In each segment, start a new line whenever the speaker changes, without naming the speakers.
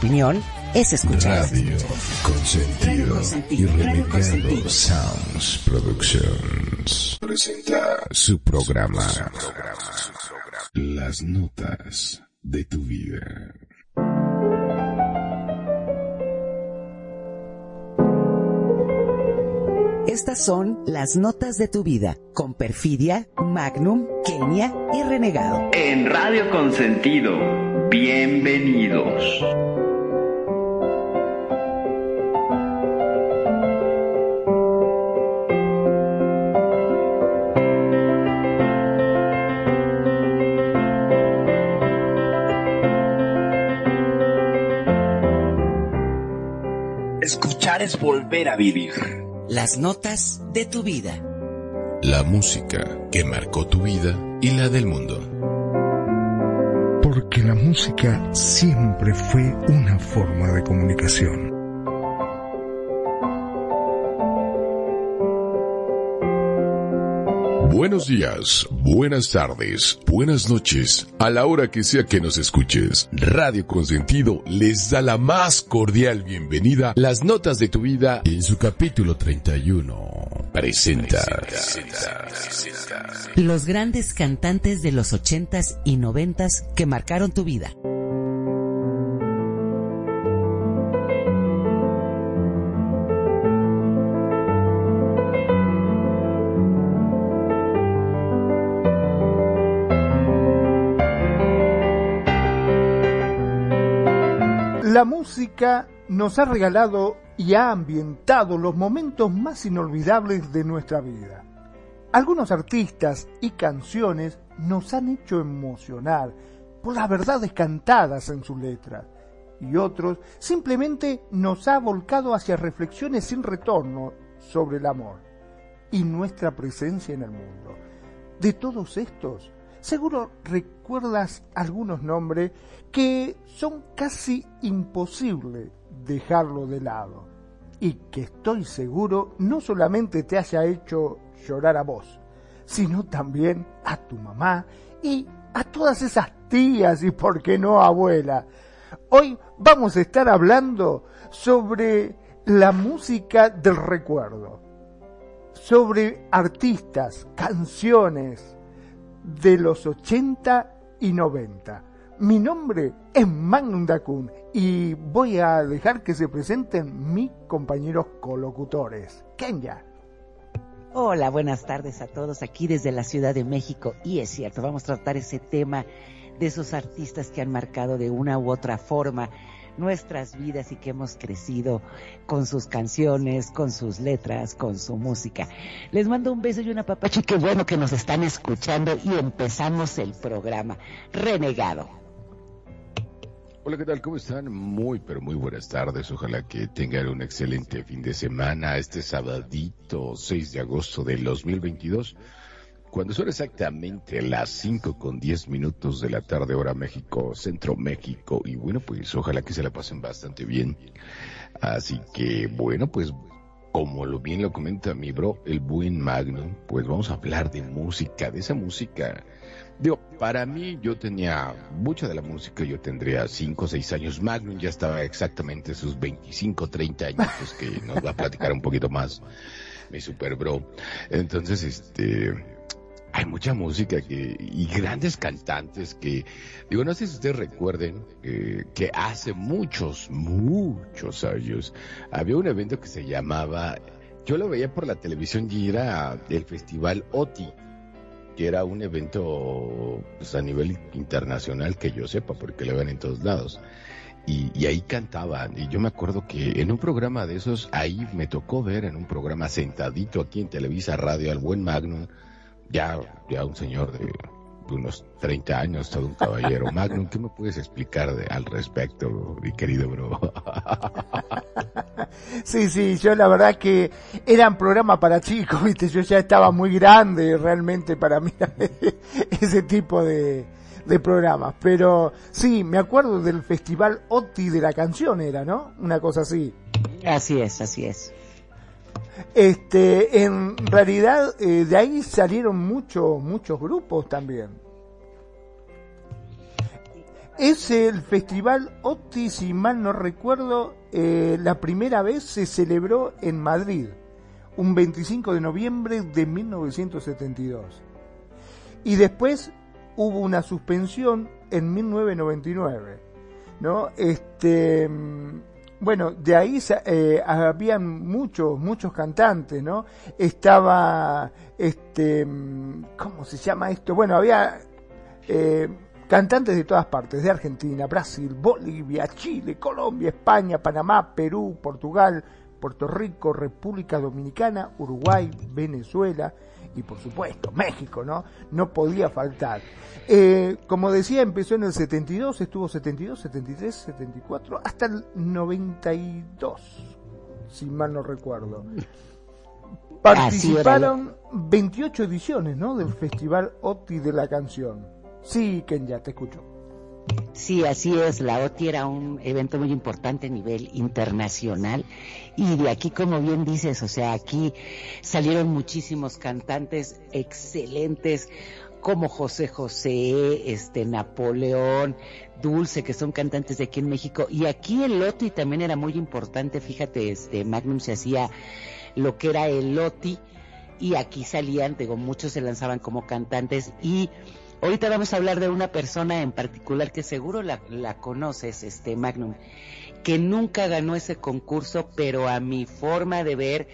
opinión es escuchada.
Radio Consentido y Renegado Sounds Productions presenta su programa Las Notas de tu Vida.
Estas son las notas de tu vida con Perfidia, Magnum, Kenia y Renegado.
En Radio Consentido, bienvenidos. Escuchar es volver a vivir.
Las notas de tu vida.
La música que marcó tu vida y la del mundo.
Porque la música siempre fue una forma de comunicación.
Buenos días, buenas tardes, buenas noches, a la hora que sea que nos escuches. Radio Consentido les da la más cordial bienvenida. Las notas de tu vida en su capítulo 31. Presenta.
Los grandes cantantes de los ochentas y noventas que marcaron tu vida.
Música nos ha regalado y ha ambientado los momentos más inolvidables de nuestra vida. Algunos artistas y canciones nos han hecho emocionar por las verdades cantadas en sus letras y otros simplemente nos ha volcado hacia reflexiones sin retorno sobre el amor y nuestra presencia en el mundo. De todos estos, seguro recuerdas algunos nombres que son casi imposible dejarlo de lado y que estoy seguro no solamente te haya hecho llorar a vos, sino también a tu mamá y a todas esas tías y por qué no abuela. Hoy vamos a estar hablando sobre la música del recuerdo, sobre artistas, canciones de los 80 y 90. Mi nombre es Magnum Dacun y voy a dejar que se presenten mis compañeros colocutores. Kenya.
Hola, buenas tardes a todos aquí desde la Ciudad de México. Y es cierto, vamos a tratar ese tema de esos artistas que han marcado de una u otra forma nuestras vidas y que hemos crecido con sus canciones, con sus letras, con su música. Les mando un beso y una papacha, qué bueno que nos están escuchando y empezamos el programa. Renegado.
Hola, ¿qué tal? ¿Cómo están? Muy, pero muy buenas tardes. Ojalá que tengan un excelente fin de semana. Este sabadito 6 de agosto del 2022. Cuando son exactamente las 5 con 10 minutos de la tarde, hora México, Centro México, y bueno, pues ojalá que se la pasen bastante bien. Así que, bueno, pues como lo bien lo comenta mi bro, el buen Magnum, pues vamos a hablar de música, de esa música. Digo, para mí yo tenía mucha de la música, yo tendría 5 o 6 años. Magnum ya estaba exactamente sus 25, 30 años, pues que nos va a platicar un poquito más, mi super bro. Entonces, este, hay mucha música que, y grandes cantantes que, digo, no sé si ustedes recuerden eh, que hace muchos, muchos años había un evento que se llamaba, yo lo veía por la televisión y era el Festival OTI, que era un evento pues, a nivel internacional que yo sepa, porque lo ven en todos lados. Y, ahí cantaban. Y yo me acuerdo que en un programa de esos, ahí me tocó ver en un programa sentadito aquí en Televisa Radio al buen Magnum ya, ya un señor de, unos 30 años, todo un caballero. Magnum, ¿qué me puedes explicar de, al respecto, mi querido bro?
sí, sí, yo la verdad que era un programa para chicos, viste, yo ya estaba muy grande realmente para mí ese tipo de, de programas. Pero sí, me acuerdo del festival OTI de la canción era, ¿no? Una cosa así.
Así es, así es.
Este, en realidad, eh, de ahí salieron muchos, muchos grupos también. Es el festival OTI, si mal no recuerdo, eh, la primera vez se celebró en Madrid, un 25 de noviembre de 1972. Y después hubo una suspensión en 1999. ¿no? Este, mm, bueno, de ahí eh, habían muchos, muchos cantantes, ¿no? Estaba, este, mm, ¿cómo se llama esto? Bueno, había eh, cantantes de todas partes, de Argentina, Brasil, Bolivia, Chile, Colombia, España, Panamá, Perú, Portugal, Puerto Rico, República Dominicana, Uruguay, Venezuela, y por supuesto México, ¿no? No podía faltar. Eh, como decía, empezó en el 72, estuvo 72, 73, 74, hasta el 92, si mal no recuerdo. Participaron 28 ediciones, ¿no? Del Festival OTI de la Canción. Sí, Kenya, te escucho.
Sí, así es. La OTI era un evento muy importante a nivel internacional y de aquí, como bien dices, o sea, aquí salieron muchísimos cantantes excelentes como José José, este Napoleón, Dulce, que son cantantes de aquí en México. Y aquí el OTI también era muy importante. Fíjate, este Magnum se hacía lo que era el OTI y aquí salían, digo, muchos se lanzaban como cantantes y Ahorita vamos a hablar de una persona en particular que seguro la, conoces, este Magnum, que nunca ganó ese concurso, pero a mi forma de ver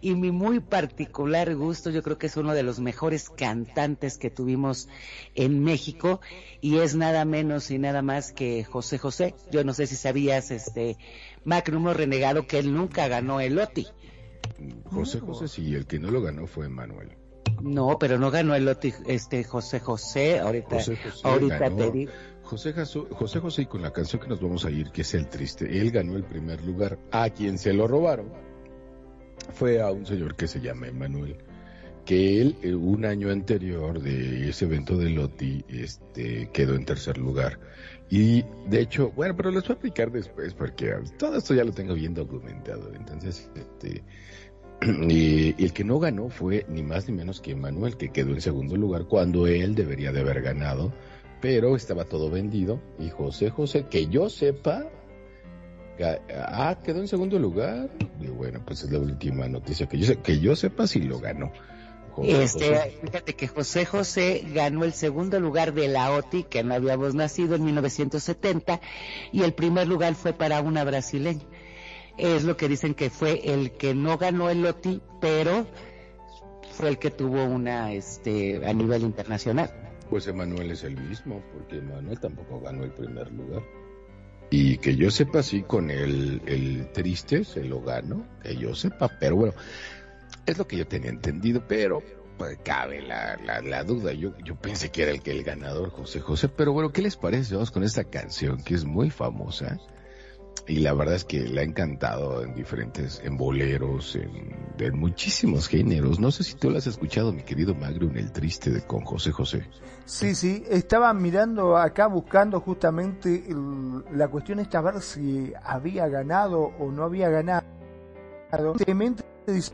y mi muy particular gusto, yo creo que es uno de los mejores cantantes que tuvimos en México y es nada menos y nada más que José José. Yo no sé si sabías, este Magnum renegado, que él nunca ganó el OTI.
José José sí, el que no lo ganó fue Manuel.
No, pero no ganó el lote este José José, ahorita, José José ahorita te digo.
José, José José y con la canción que nos vamos a ir, que es el triste, él ganó el primer lugar. A quien se lo robaron fue a un señor que se llama Emanuel, que él eh, un año anterior de ese evento de Loti este, quedó en tercer lugar. Y de hecho, bueno, pero les voy a explicar después porque todo esto ya lo tengo bien documentado. Entonces, este, y, el que no ganó fue ni más ni menos que Manuel, que quedó en segundo lugar cuando él debería de haber ganado, pero estaba todo vendido. Y José José, que yo sepa, ah, quedó en segundo lugar. Y bueno, pues es la última noticia que yo, que yo sepa si lo ganó.
este, fíjate que José José ganó el segundo lugar de la OTI, que no habíamos nacido en 1970, y el primer lugar fue para una brasileña es lo que dicen que fue el que no ganó el LOTI, pero fue el que tuvo una este a nivel internacional.
Pues Emanuel es el mismo, porque Emanuel tampoco ganó el primer lugar. Y que yo sepa, sí, con el, el triste se lo ganó, que yo sepa, pero bueno, es lo que yo tenía entendido, pero pues, cabe la, la, la, duda. Yo, yo pensé que era el el ganador, José José, pero bueno, ¿qué les parece? Vamos con esta canción que es muy famosa y la verdad es que le ha encantado en diferentes, en boleros, en, muchísimos géneros. No sé si tú lo has escuchado, mi querido Magro, en El Triste de con José José.
Sí, sí, estaba mirando acá buscando justamente la cuestión esta, a ver si había ganado o no había ganado.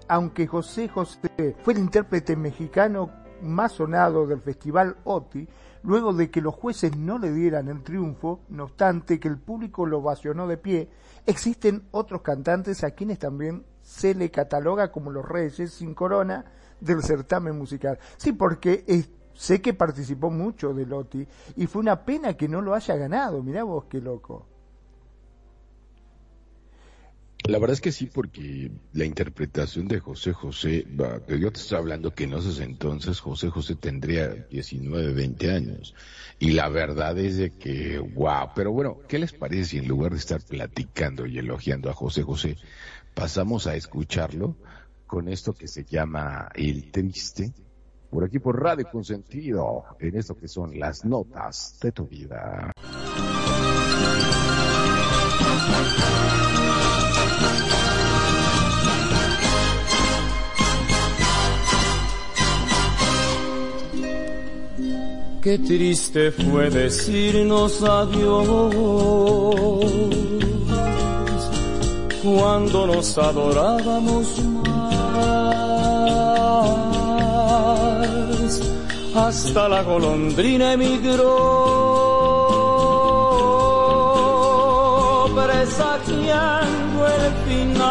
Aunque José José fue el intérprete mexicano más sonado del festival OTI, luego de que los jueces no le dieran el triunfo, no obstante que el público lo ovacionó de pie, existen otros cantantes a quienes también se le cataloga como los reyes sin corona del certamen musical. Sí, porque sé que participó mucho de Lotti y fue una pena que no lo haya ganado. Mirá vos qué loco.
La verdad es que sí, porque la interpretación de José José, yo te estoy hablando que en esos entonces José José tendría 19, 20 años. Y la verdad es de que, wow, pero bueno, ¿qué les parece si en lugar de estar platicando y elogiando a José José, pasamos a escucharlo con esto que se llama El Triste? Por aquí por Radio Consentido, en esto que son las notas de tu vida.
Qué triste fue decirnos adiós cuando nos adorábamos más. Hasta la golondrina emigró anunciando el final.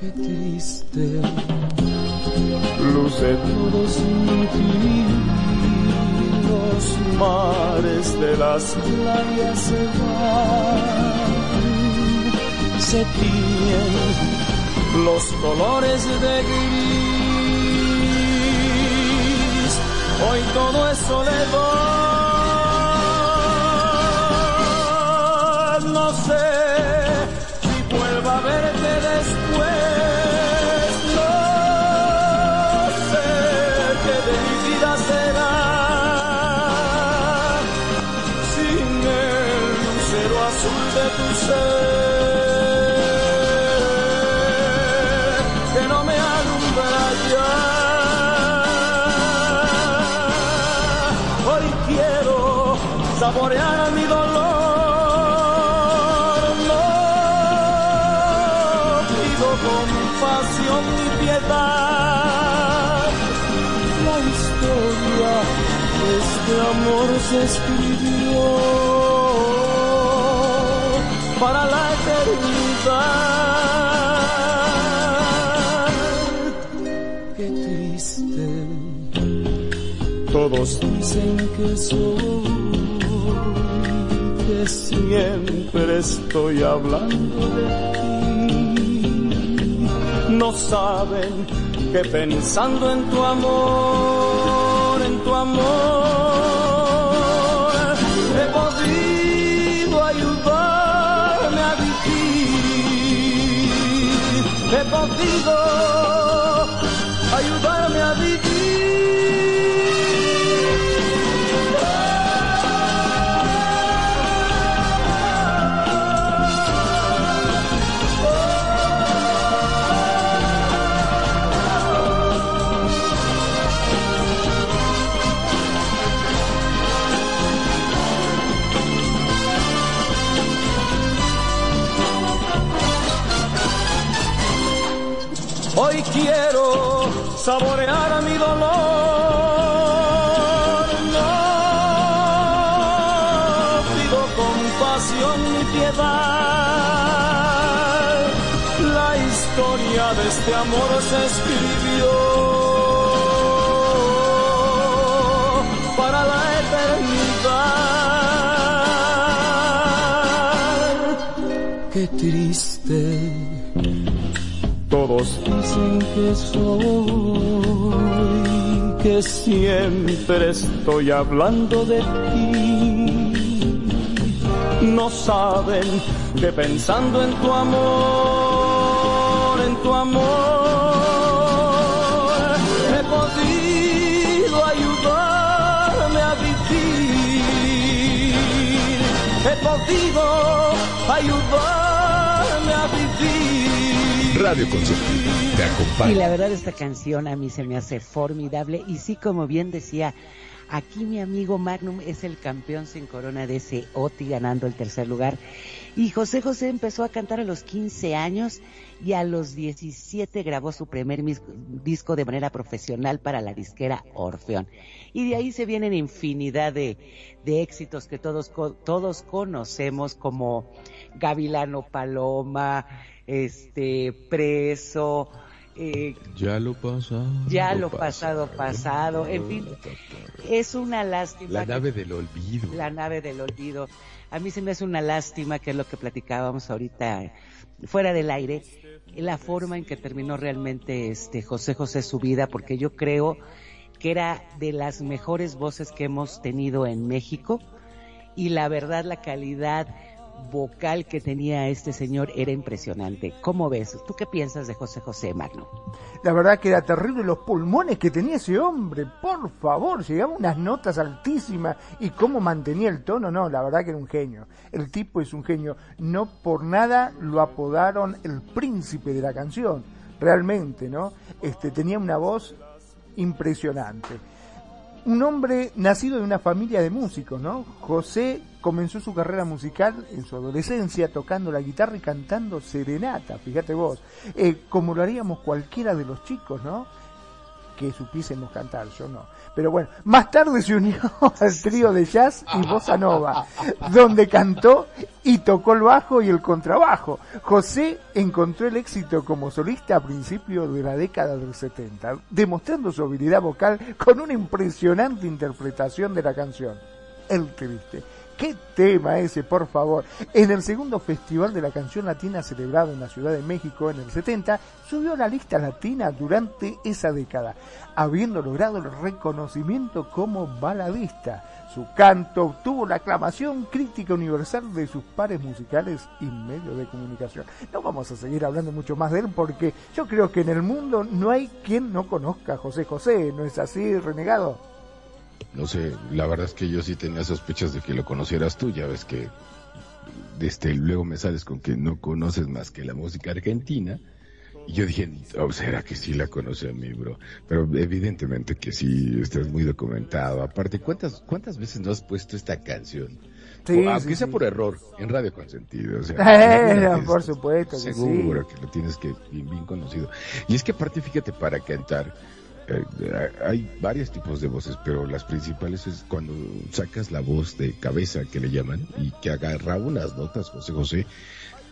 Qué triste ti. Los mares de las playas se van, se tiñen los colores de gris. Hoy todo es soledad. Escribió para la eternidad. Qué triste, todos dicen que soy, que siempre estoy hablando de ti. No saben que pensando en tu amor, en tu amor, vivir. Quiero saborear mi dolor. No pido compasión ni piedad. La historia de este amor se escribió para la eternidad. Qué triste todos dicen que soy, que siempre estoy hablando de ti. No saben que pensando en tu amor, en tu amor, he podido ayudarme a vivir. He podido ayudarme
Y la verdad esta canción a mí se me hace formidable. Y sí como bien decía, aquí mi amigo Magnum es el campeón sin corona de ese OTI ganando el tercer lugar. Y José José empezó a cantar a los 15 años y a los 17 grabó su primer disco de manera profesional para la disquera Orfeón. Y de ahí se vienen infinidad de, de éxitos que todos, todos conocemos como Gavilano Paloma, este, Preso, eh,
Ya lo pasado.
ya lo pasado pasado, en fin, es una lástima.
La nave del olvido.
la nave del olvido. A mí se me hace una lástima, que es lo que platicábamos ahorita fuera del aire, la forma en que terminó realmente este José José su vida, porque yo creo que era de las mejores voces que hemos tenido en México y la verdad la calidad vocal que tenía este señor era impresionante. ¿Cómo ves? ¿Tú qué piensas de José José Magno?
La verdad que era terrible los pulmones que tenía ese hombre. Por favor, llegaba unas notas altísimas y cómo mantenía el tono. No, la verdad que era un genio. El tipo es un genio. No por nada lo apodaron el príncipe de la canción. Realmente, ¿no? Este tenía una voz impresionante. Un hombre nacido de una familia de músicos, ¿no? José comenzó su carrera musical en su adolescencia tocando la guitarra y cantando serenata, fíjate vos, eh, como lo haríamos cualquiera de los chicos, ¿no? que supiésemos cantar, yo no. Pero bueno, más tarde se unió al trío de jazz y bossa nova, donde cantó y tocó el bajo y el contrabajo. José encontró el éxito como solista a principios de la década del 70, demostrando su habilidad vocal con una impresionante interpretación de la canción. El Triste ¿Qué tema ese, por favor? En el segundo Festival de la Canción Latina celebrado en la Ciudad de México en el 70, subió a la lista latina durante esa década, habiendo logrado el reconocimiento como baladista. Su canto obtuvo la aclamación crítica universal de sus pares musicales y medios de comunicación. No vamos a seguir hablando mucho más de él porque yo creo que en el mundo no hay quien no conozca a José José, ¿no es así, renegado?
No sé, la verdad es que yo sí tenía sospechas de que lo conocieras tú, ya ves que este, luego me sales con que no conoces más que la música argentina. Y yo dije, oh, ¿será que sí la conoce a mí, bro? Pero evidentemente que sí, estás muy documentado. Aparte, ¿cuántas, cuántas veces no has puesto esta canción? Sí, aunque sea por error, en Radio Consentido. O
sea, por supuesto.
seguro que lo tienes que bien, bien conocido. Y es que aparte, fíjate, para cantar, eh, hay varios tipos de voces, pero las principales es cuando sacas la voz de cabeza, que le llaman, y que agarra unas notas, José José,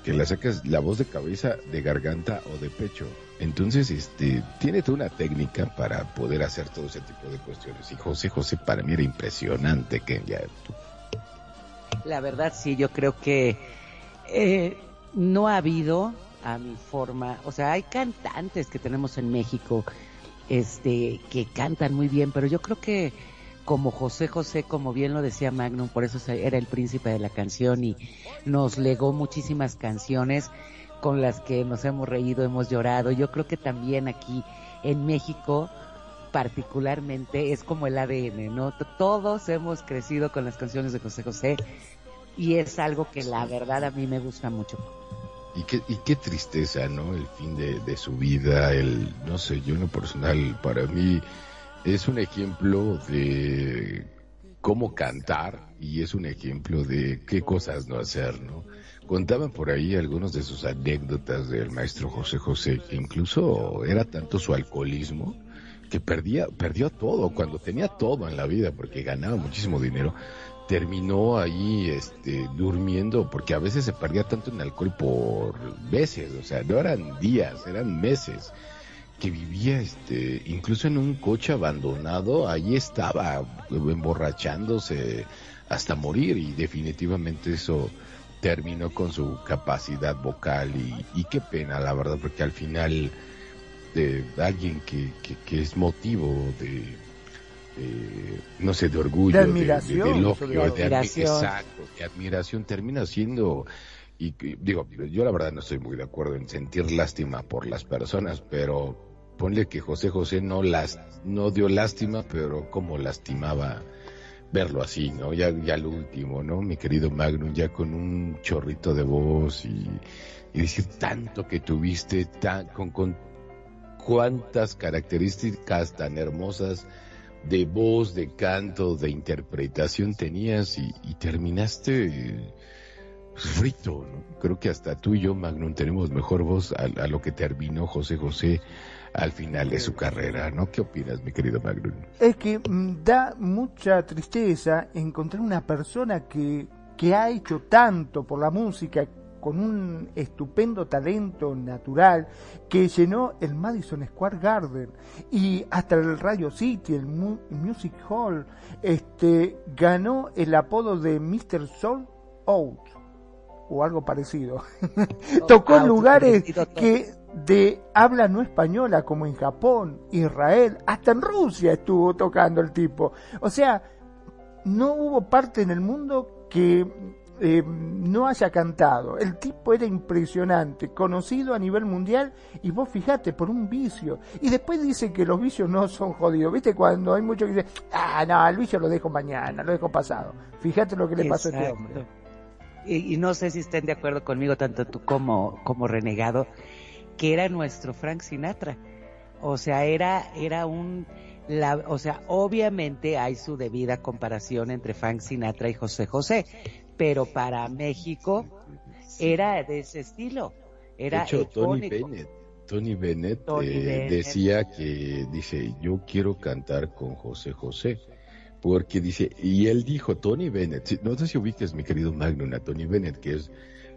que la sacas la voz de cabeza, de garganta o de pecho. Entonces, este, tiene toda una técnica para poder hacer todo ese tipo de cuestiones. Y José José para mí era impresionante, que ya.
La verdad, sí, yo creo que eh, no ha habido a mi forma, o sea, hay cantantes que tenemos en México este, que cantan muy bien, pero yo creo que como José José, como bien lo decía Magnum, por eso era el príncipe de la canción y nos legó muchísimas canciones con las que nos hemos reído, hemos llorado. Yo creo que también aquí en México particularmente es como el ADN, ¿no? Todos hemos crecido con las canciones de José José y es algo que la verdad a mí me gusta mucho.
Y qué, y qué tristeza, ¿no? El fin de, su vida, el, no sé, yo en lo personal, para mí es un ejemplo de cómo cantar y es un ejemplo de qué cosas no hacer, ¿no? Contaban por ahí algunos de sus anécdotas del maestro José José, que incluso era tanto su alcoholismo que perdía, perdió todo, cuando tenía todo en la vida, porque ganaba muchísimo dinero, terminó ahí este durmiendo porque a veces se perdía tanto en alcohol por veces, o sea, no eran días, eran meses que vivía este incluso en un coche abandonado, ahí estaba emborrachándose hasta morir y definitivamente eso terminó con su capacidad vocal y, qué pena la verdad porque al final de alguien que, que es motivo de eh, no sé, de orgullo,
de admiración,
de, admiración. exacto, de admiración termina siendo y digo, yo la verdad no estoy muy de acuerdo en sentir lástima por las personas, pero ponle que José José no las no dio lástima, pero como lastimaba verlo así, ¿no? Ya ya lo último, ¿no? Mi querido Magnum ya con un chorrito de voz y, y decir tanto que tuviste tan con con cuántas características tan hermosas de voz, de canto, de interpretación tenías y, terminaste pues, frito, ¿no? Creo que hasta tú y yo, Magnum, tenemos mejor voz a, lo que terminó José José al final de su carrera, ¿no? ¿Qué opinas, mi querido Magnum?
Es que mm, da mucha tristeza encontrar una persona que, que ha hecho tanto por la música, con un estupendo talento natural que llenó el Madison Square Garden y hasta el Radio City, el Music Hall, este, ganó el apodo de Mr. Soul Out o algo parecido. Tocó en lugares que de habla no española como en Japón, Israel, hasta en Rusia estuvo tocando el tipo. O sea, no hubo parte en el mundo que eh, no haya cantado. El tipo era impresionante, conocido a nivel mundial y vos fijate, por un vicio. Y después dice que los vicios no son jodidos. ¿Viste? Cuando hay muchos que dicen, ah, no, el vicio lo dejo mañana, lo dejo pasado. Fíjate lo que le pasó a este hombre.
Y, no sé si estén de acuerdo conmigo, tanto tú como, como Renegado, que era nuestro Frank Sinatra. O sea, era, era un... La, o sea, obviamente hay su debida comparación entre Frank Sinatra y José José, pero para México era de ese estilo. Era
de hecho, Tony Bennett, Tony Bennett, eh, decía que, dice, yo quiero cantar con José José. Porque dice, y él dijo, Tony Bennett, no sé si ubiques mi querido Magnum a Tony Bennett, que es,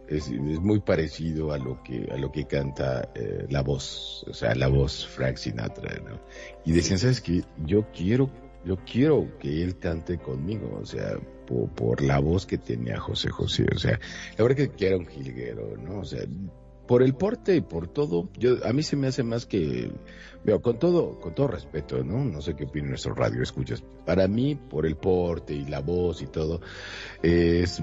es, muy parecido a lo que, a lo que canta eh, la voz, o sea, la voz Frank Sinatra, ¿no? Y decían, ¿sabes qué? Yo quiero, yo quiero que él cante conmigo, o sea, por, la voz que tenía José José, o sea, la verdad que era un jilguero, ¿no? O sea, por el porte y por todo, yo a mí se me hace más que veo con todo con todo respeto, ¿no? No sé qué opina nuestro radio escuchas. Para mí por el porte y la voz y todo es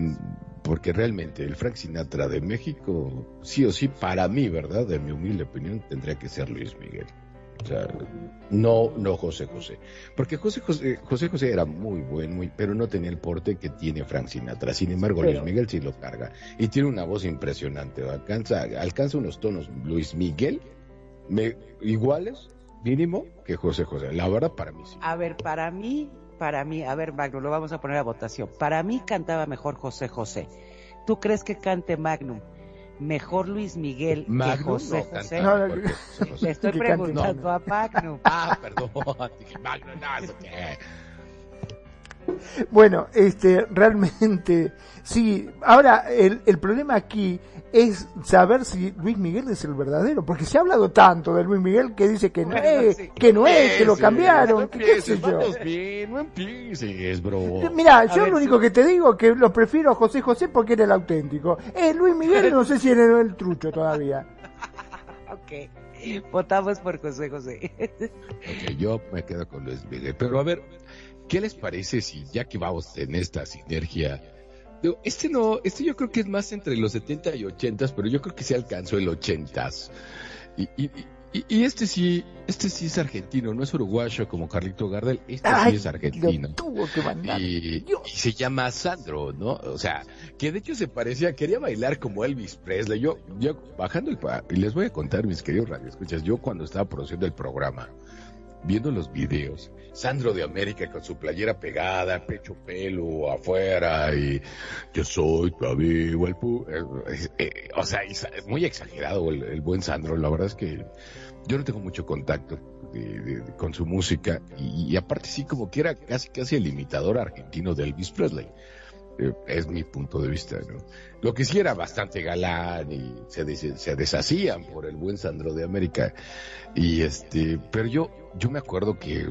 porque realmente el Frank Sinatra de México sí o sí para mí, ¿verdad? De mi humilde opinión tendría que ser Luis Miguel. O sea, no, no José José. Porque José José, José José era muy bueno, muy, pero no tenía el porte que tiene Frank Sinatra. Sin embargo, Luis Miguel sí lo carga. Y tiene una voz impresionante. Alcanza, alcanza unos tonos Luis Miguel me, iguales, mínimo, que José José. La verdad, para mí sí.
A ver, para mí, para mí, a ver, Magnum, lo vamos a poner a votación. Para mí cantaba mejor José José. ¿Tú crees que cante Magnum mejor Luis Miguel que José José. Le estoy preguntando a Magnum.
Ah, perdón. Magnum, no,
Bueno, este, realmente, sí. Ahora, el, el problema aquí es saber si Luis Miguel es el verdadero, porque se ha hablado tanto de Luis Miguel que dice que no es, que no es, que lo cambiaron, que qué sé yo. Mira, yo lo único que te digo es que lo prefiero a José José porque era el auténtico. Eh, Luis Miguel no sé si era el trucho todavía.
ok, votamos por José José.
ok, yo me quedo con Luis Miguel, pero a ver, ¿qué les parece si ya que vamos en esta sinergia este no, este yo creo que es más entre los 70 y 80, pero yo creo que se alcanzó el 80. Y, y, y, este sí, este sí es argentino, no es uruguayo como Carlito Gardel, este sí es argentino. y, se llama Sandro, ¿no? O sea, que de hecho se parecía, quería bailar como Elvis Presley. Yo, yo bajando el, y les voy a contar, mis queridos radioescuchas, yo cuando estaba produciendo el programa, viendo los videos, Sandro de América con su playera pegada, pecho pelo afuera y yo soy tu amigo, el eh, eh, o sea, es muy exagerado el, buen Sandro, la verdad es que yo no tengo mucho contacto con su música y, aparte sí como que era casi casi el imitador argentino de Elvis Presley. Eh, es mi punto de vista, ¿no? Lo que sí era bastante galán y se, se deshacían por el buen Sandro de América. Y este, pero yo, yo me acuerdo que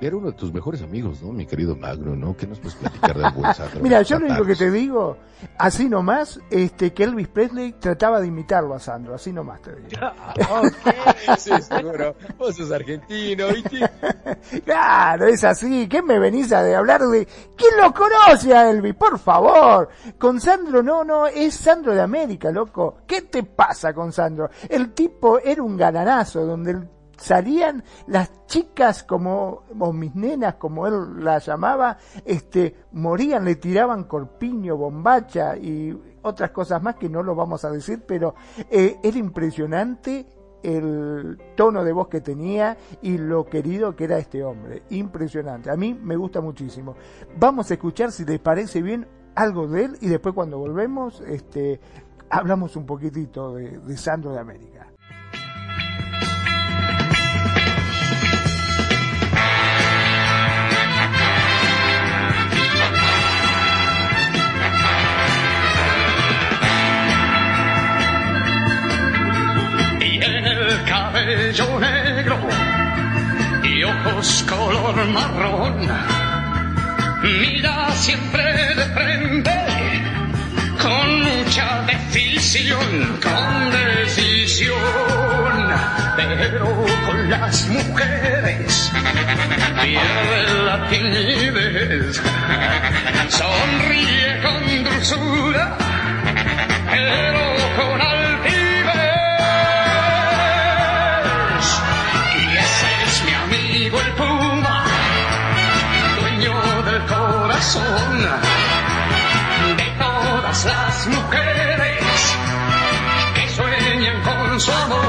era uno de tus mejores amigos, ¿no? Mi querido Magno, ¿no? ¿Qué nos puedes platicar de buen Sandro?
Mira, yo lo único que te digo, así nomás, este, que Elvis Presley trataba de imitarlo a Sandro, así nomás te digo.
sí, seguro. Vos sos argentino, ¿viste?
claro, es así. ¿Qué me venís a de hablar de... ¿Quién lo conoce a Elvis? Por favor. Con Sandro, no, no, es Sandro de América, loco. ¿Qué te pasa con Sandro? El tipo era un gananazo, donde el salían las chicas como, o mis nenas como él las llamaba, este, morían, le tiraban corpiño, bombacha y otras cosas más que no lo vamos a decir, pero eh, era impresionante el tono de voz que tenía y lo querido que era este hombre. Impresionante. A mí me gusta muchísimo. Vamos a escuchar si les parece bien algo de él y después cuando volvemos, este, hablamos un poquitito de, de Sandro de América.
Cabello negro y ojos color marrón. Mira siempre de frente, con mucha decisión, con decisión, pero con las mujeres pierde la timidez, sonríe con dulzura, pero de todas las mujeres que sueñan con su amor,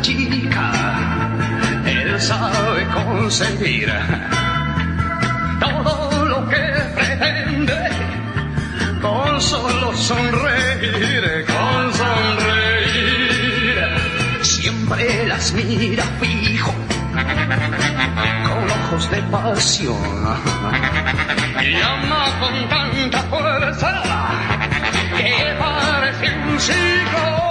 chica, él sabe conseguir todo lo que pretende con solo sonreír, con sonreír. Siempre las mira fijo con ojos de pasión y ama con tanta fuerza que parece un ciclón.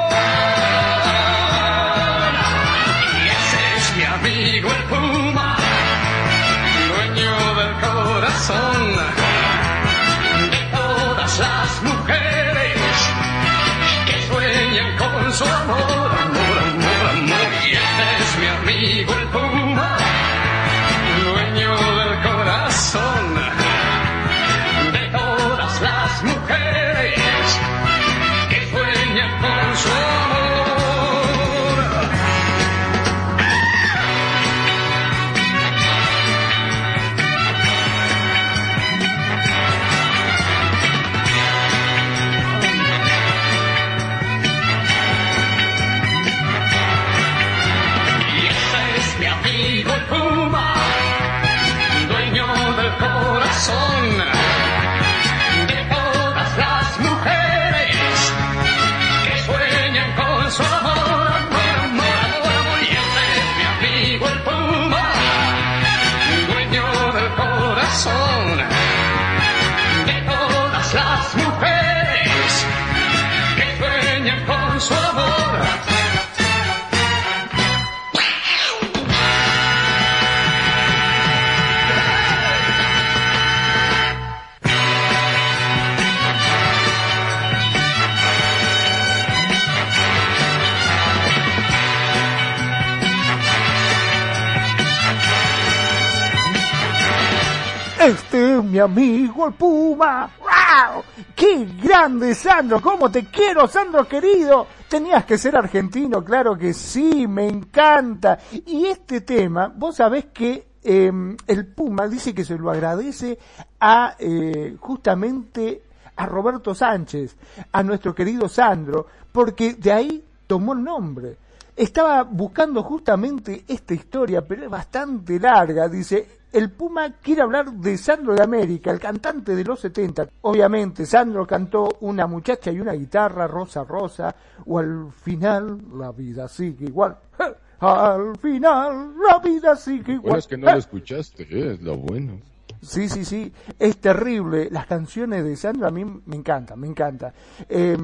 Amigo el Puma.
¡Wow! ¡Qué grande, Sandro! ¿Cómo te quiero, Sandro querido? Tenías que ser argentino, claro que sí, me encanta. Y este tema, vos sabés que eh, el Puma dice que se lo agradece a eh, justamente a Roberto Sánchez, a nuestro querido Sandro, porque de ahí tomó el nombre. Estaba buscando justamente esta historia, pero es bastante larga. Dice, el Puma quiere hablar de Sandro de América, el cantante de los 70. Obviamente, Sandro cantó Una muchacha y una guitarra, Rosa Rosa, o al final la vida sigue igual. Al final la vida sigue igual.
Bueno, es que no lo escuchaste, ¿eh? es lo bueno.
Sí, sí, sí, es terrible. Las canciones de Sandro a mí me encantan, me encanta. Eh,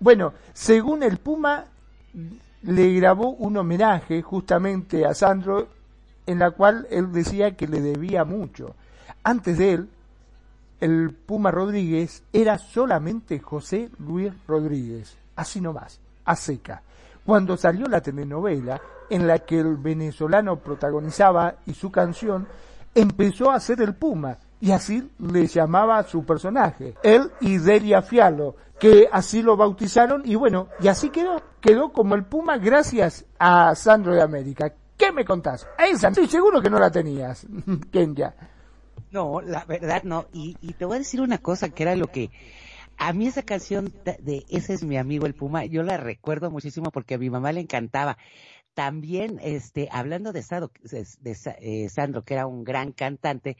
bueno, según el Puma, le grabó un homenaje justamente a Sandro en la cual él decía que le debía mucho. Antes de él, el Puma Rodríguez era solamente José Luis Rodríguez, así nomás, a seca. Cuando salió la telenovela en la que el venezolano protagonizaba y su canción, empezó a ser el Puma, y así le llamaba a su personaje, él y Delia Fialo, que así lo bautizaron, y bueno, y así quedó, quedó como el Puma gracias a Sandro de América. ¿Qué me contás? Esa, estoy seguro que no la tenías, Kenya.
No, la verdad no. Y, te voy a decir una cosa que era lo que a mí esa canción de, Ese es mi amigo el Puma, yo la recuerdo muchísimo porque a mi mamá le encantaba. También, este, hablando de, Sado, de, eh, Sandro, que era un gran cantante,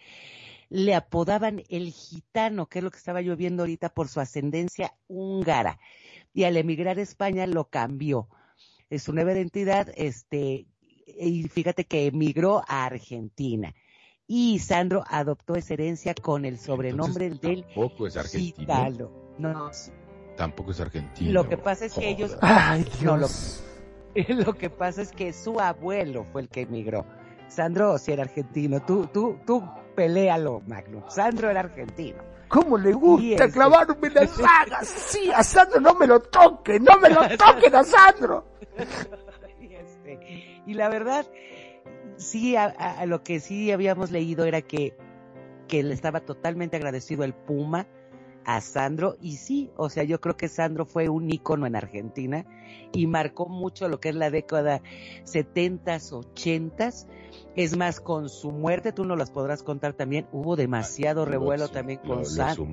le apodaban el gitano, que es lo que estaba yo viendo ahorita por su ascendencia húngara. Y al emigrar a España lo cambió. Es su nueva identidad, este, y fíjate que emigró a Argentina. Y Sandro adoptó esa herencia con el sobrenombre
Entonces,
del
tampoco es argentino.
Gitano. No,
Tampoco es argentino.
lo que pasa es que ellos,
Ay,
no, lo, lo que pasa es que su abuelo fue el que emigró. Sandro sí era argentino. Tú, tú, tú pelealo, Magno. Sandro era argentino.
¿Cómo le gusta
ese-
clavarme las sagas? Sí, a Sandro no me lo toquen, no me lo toquen a Sandro.
y, este, y la verdad, sí, a, a- lo que sí habíamos leído era que, que le estaba totalmente agradecido el Puma a Sandro y sí, o sea, yo creo que Sandro fue un ícono en Argentina y marcó mucho lo que es la década 70s, 80s. Es más, con su muerte, tú no las podrás contar también, hubo demasiado revuelo también con Sandro.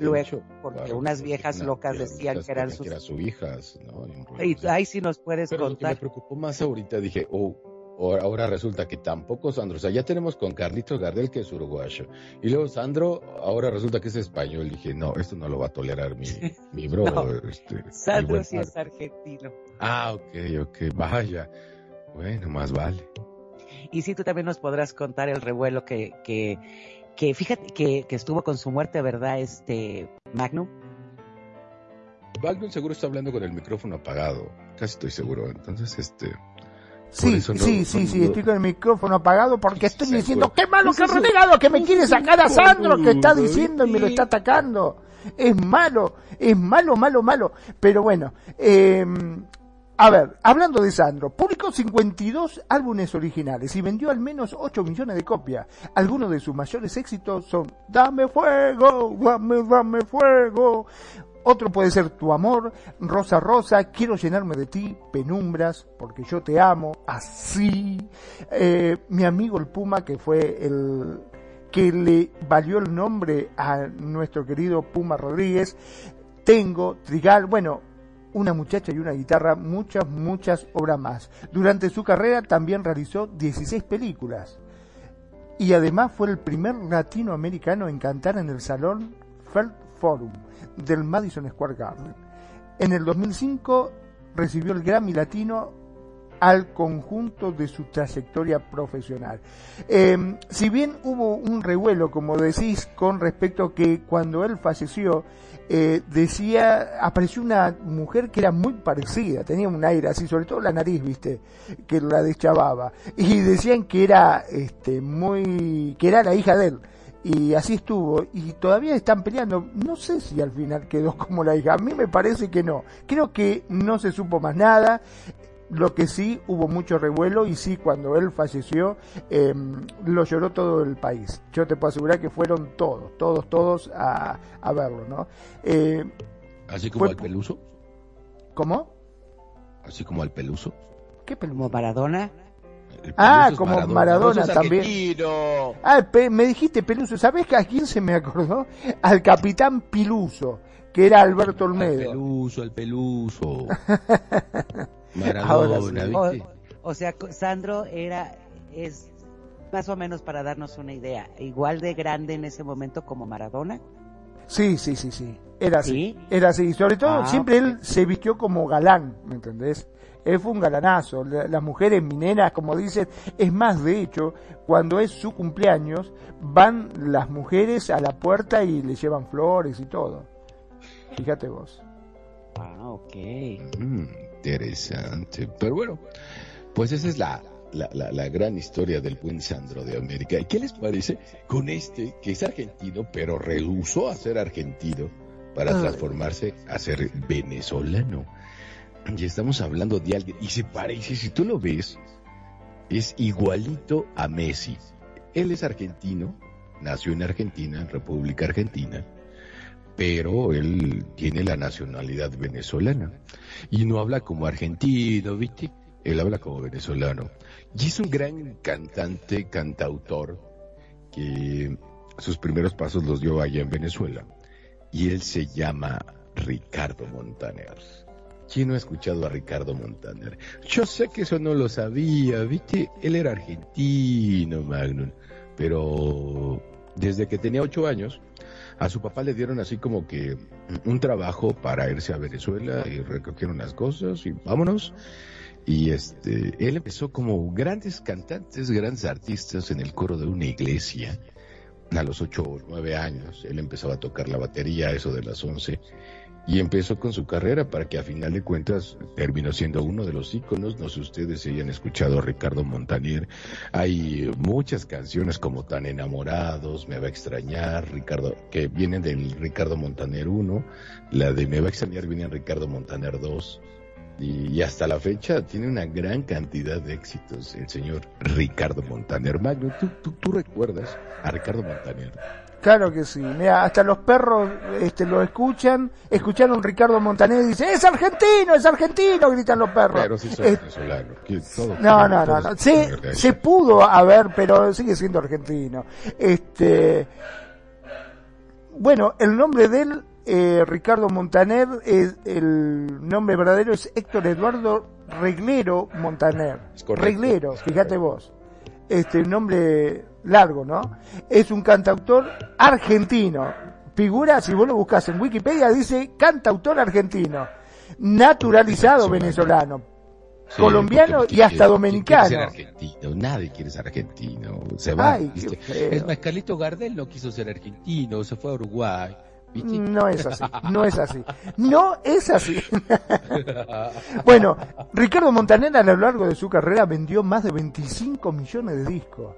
Luego, porque unas viejas locas decían que eran sus...
hijas, ¿no?
Y ahí sí nos puedes contar. Lo que me
preocupó más ahorita, dije, oh, ahora resulta que tampoco Sandro, o sea, ya tenemos con Carlitos Gardel que es uruguayo, y luego Sandro, ahora resulta que es español, y dije, no, esto no lo va a tolerar mi, mi bro. este,
Sandro sí es argentino.
Ah, ok, ok, vaya, bueno, más vale.
Y sí, tú también nos podrás contar el revuelo que, que, que fíjate que, que estuvo con su muerte, ¿verdad, este Magnum?
Magnum seguro está hablando con el micrófono apagado, casi estoy seguro, entonces este...
Sí, sí, sí, sí, estoy con el micrófono apagado porque estoy diciendo, qué malo que ha renegado, que me quiere sacar a Sandro, que está diciendo y me lo está atacando. Es malo, es malo, malo, malo. Pero bueno, eh, a ver, hablando de Sandro, publicó 52 álbumes originales y vendió al menos 8 millones de copias. Algunos de sus mayores éxitos son Dame fuego, dame, dame fuego, otro puede ser tu amor, rosa rosa, quiero llenarme de ti, penumbras, porque yo te amo, así. Eh, mi amigo el Puma, que fue el que le valió el nombre a nuestro querido Puma Rodríguez. Tengo, Trigal, bueno, una muchacha y una guitarra, muchas, muchas obras más. Durante su carrera también realizó 16 películas. Y además fue el primer latinoamericano en cantar en el Salón Felt Forum del Madison Square Garden. En el 2005 recibió el Grammy Latino al conjunto de su trayectoria profesional. Em, si bien hubo un revuelo, como decís, con respecto a que cuando él falleció, eh, decía, apareció una mujer que era muy parecida, tenía un aire así, sobre todo la nariz, viste, que la deschavaba, y decían que era, este, muy, que era la hija de él y así estuvo. Y todavía están peleando. No sé si al final quedó como la hija. A mí me parece que no. Creo que no se supo más nada. Lo que sí hubo mucho revuelo y sí cuando él falleció em, lo lloró todo el país. Yo te puedo asegurar que fueron todos todos todos a, a verlo no
eh, así como al peluso
cómo
así como al peluso
qué peluso Maradona
Ah, como Maradona, también. Ah, me dijiste Peluso. ¿Sabés a quién se me acordó? Al capitán Piluso, que era Alberto Olmedo.
Al Peluso, al Peluso. Maradona, ¿viste?
O, sea, Sandro era, es más o menos para darnos una idea, igual de grande en ese momento como Maradona.
Sí, sí, sí, sí. Era así. Era así. Sobre todo, ah, siempre él se vistió como galán, ¿me entendés? Él fue un galanazo. Las mujeres mineras, como dicen, es más, de hecho, cuando es su cumpleaños, van las mujeres a la puerta y le llevan flores y todo. Fíjate vos.
Ah, ok.
Mm, interesante. Pero bueno, pues esa es la, la, la, gran historia del buen Sandro de América. ¿Y qué les parece con este, que es argentino, pero rehusó a ser argentino para ah. transformarse a ser venezolano? Y estamos hablando de alguien, y se parece, si tú lo ves, es igualito a Messi. Él es argentino, nació en Argentina, en República Argentina, pero él tiene la nacionalidad venezolana. Y no habla como argentino, ¿viste? Él habla como venezolano. Y es un gran cantante, cantautor, que sus primeros pasos los dio allá en Venezuela. Y él se llama Ricardo Montaner. ¿Quién no ha escuchado a Ricardo Montaner? Yo sé que eso no lo sabía, viste, él era argentino, Magnum, pero desde que tenía ocho años, a su papá le dieron así como que un trabajo para irse a Venezuela y recogieron las cosas y vámonos. Y este, él empezó como grandes cantantes, grandes artistas en el coro de una iglesia. A los ocho o nueve años, él empezaba a tocar la batería, eso de las once y empezó con su carrera para que a final de cuentas terminó siendo uno de los íconos. No sé si ustedes hayan escuchado a Ricardo Montaner. Hay muchas canciones como Tan enamorados, Me va a extrañar, Ricardo, que vienen del Ricardo Montaner 1, la de Me va a extrañar viene en Ricardo Montaner 2. Y, hasta la fecha tiene una gran cantidad de éxitos el señor Ricardo Montaner. Magno, ¿tú, tú, recuerdas a Ricardo Montaner?
Claro que sí. Mira, hasta los perros este, lo escuchan. Escucharon Ricardo Montaner y dice, es argentino, es argentino, gritan los perros.
Pero sí soy venezolano.
no, no, no, no. Se, se pudo haber, pero sigue siendo argentino. Este, bueno, el nombre de él eh, Ricardo Montaner, es, el nombre verdadero es Héctor Eduardo Reglero Montaner. Reglero, fíjate vos. Este nombre largo, ¿no? Es un cantautor argentino. Figura, si vos lo buscas en Wikipedia, dice cantautor argentino. Naturalizado venezolano. colombiano y hasta dominicano.
Ser argentino, nadie quiere ser argentino. Se va.
es más, Carlito Gardel no quiso ser argentino, se fue a Uruguay.
No es así, no es así. No es así. bueno, Ricardo Montaner a lo largo de su carrera vendió más de 25 millones de discos.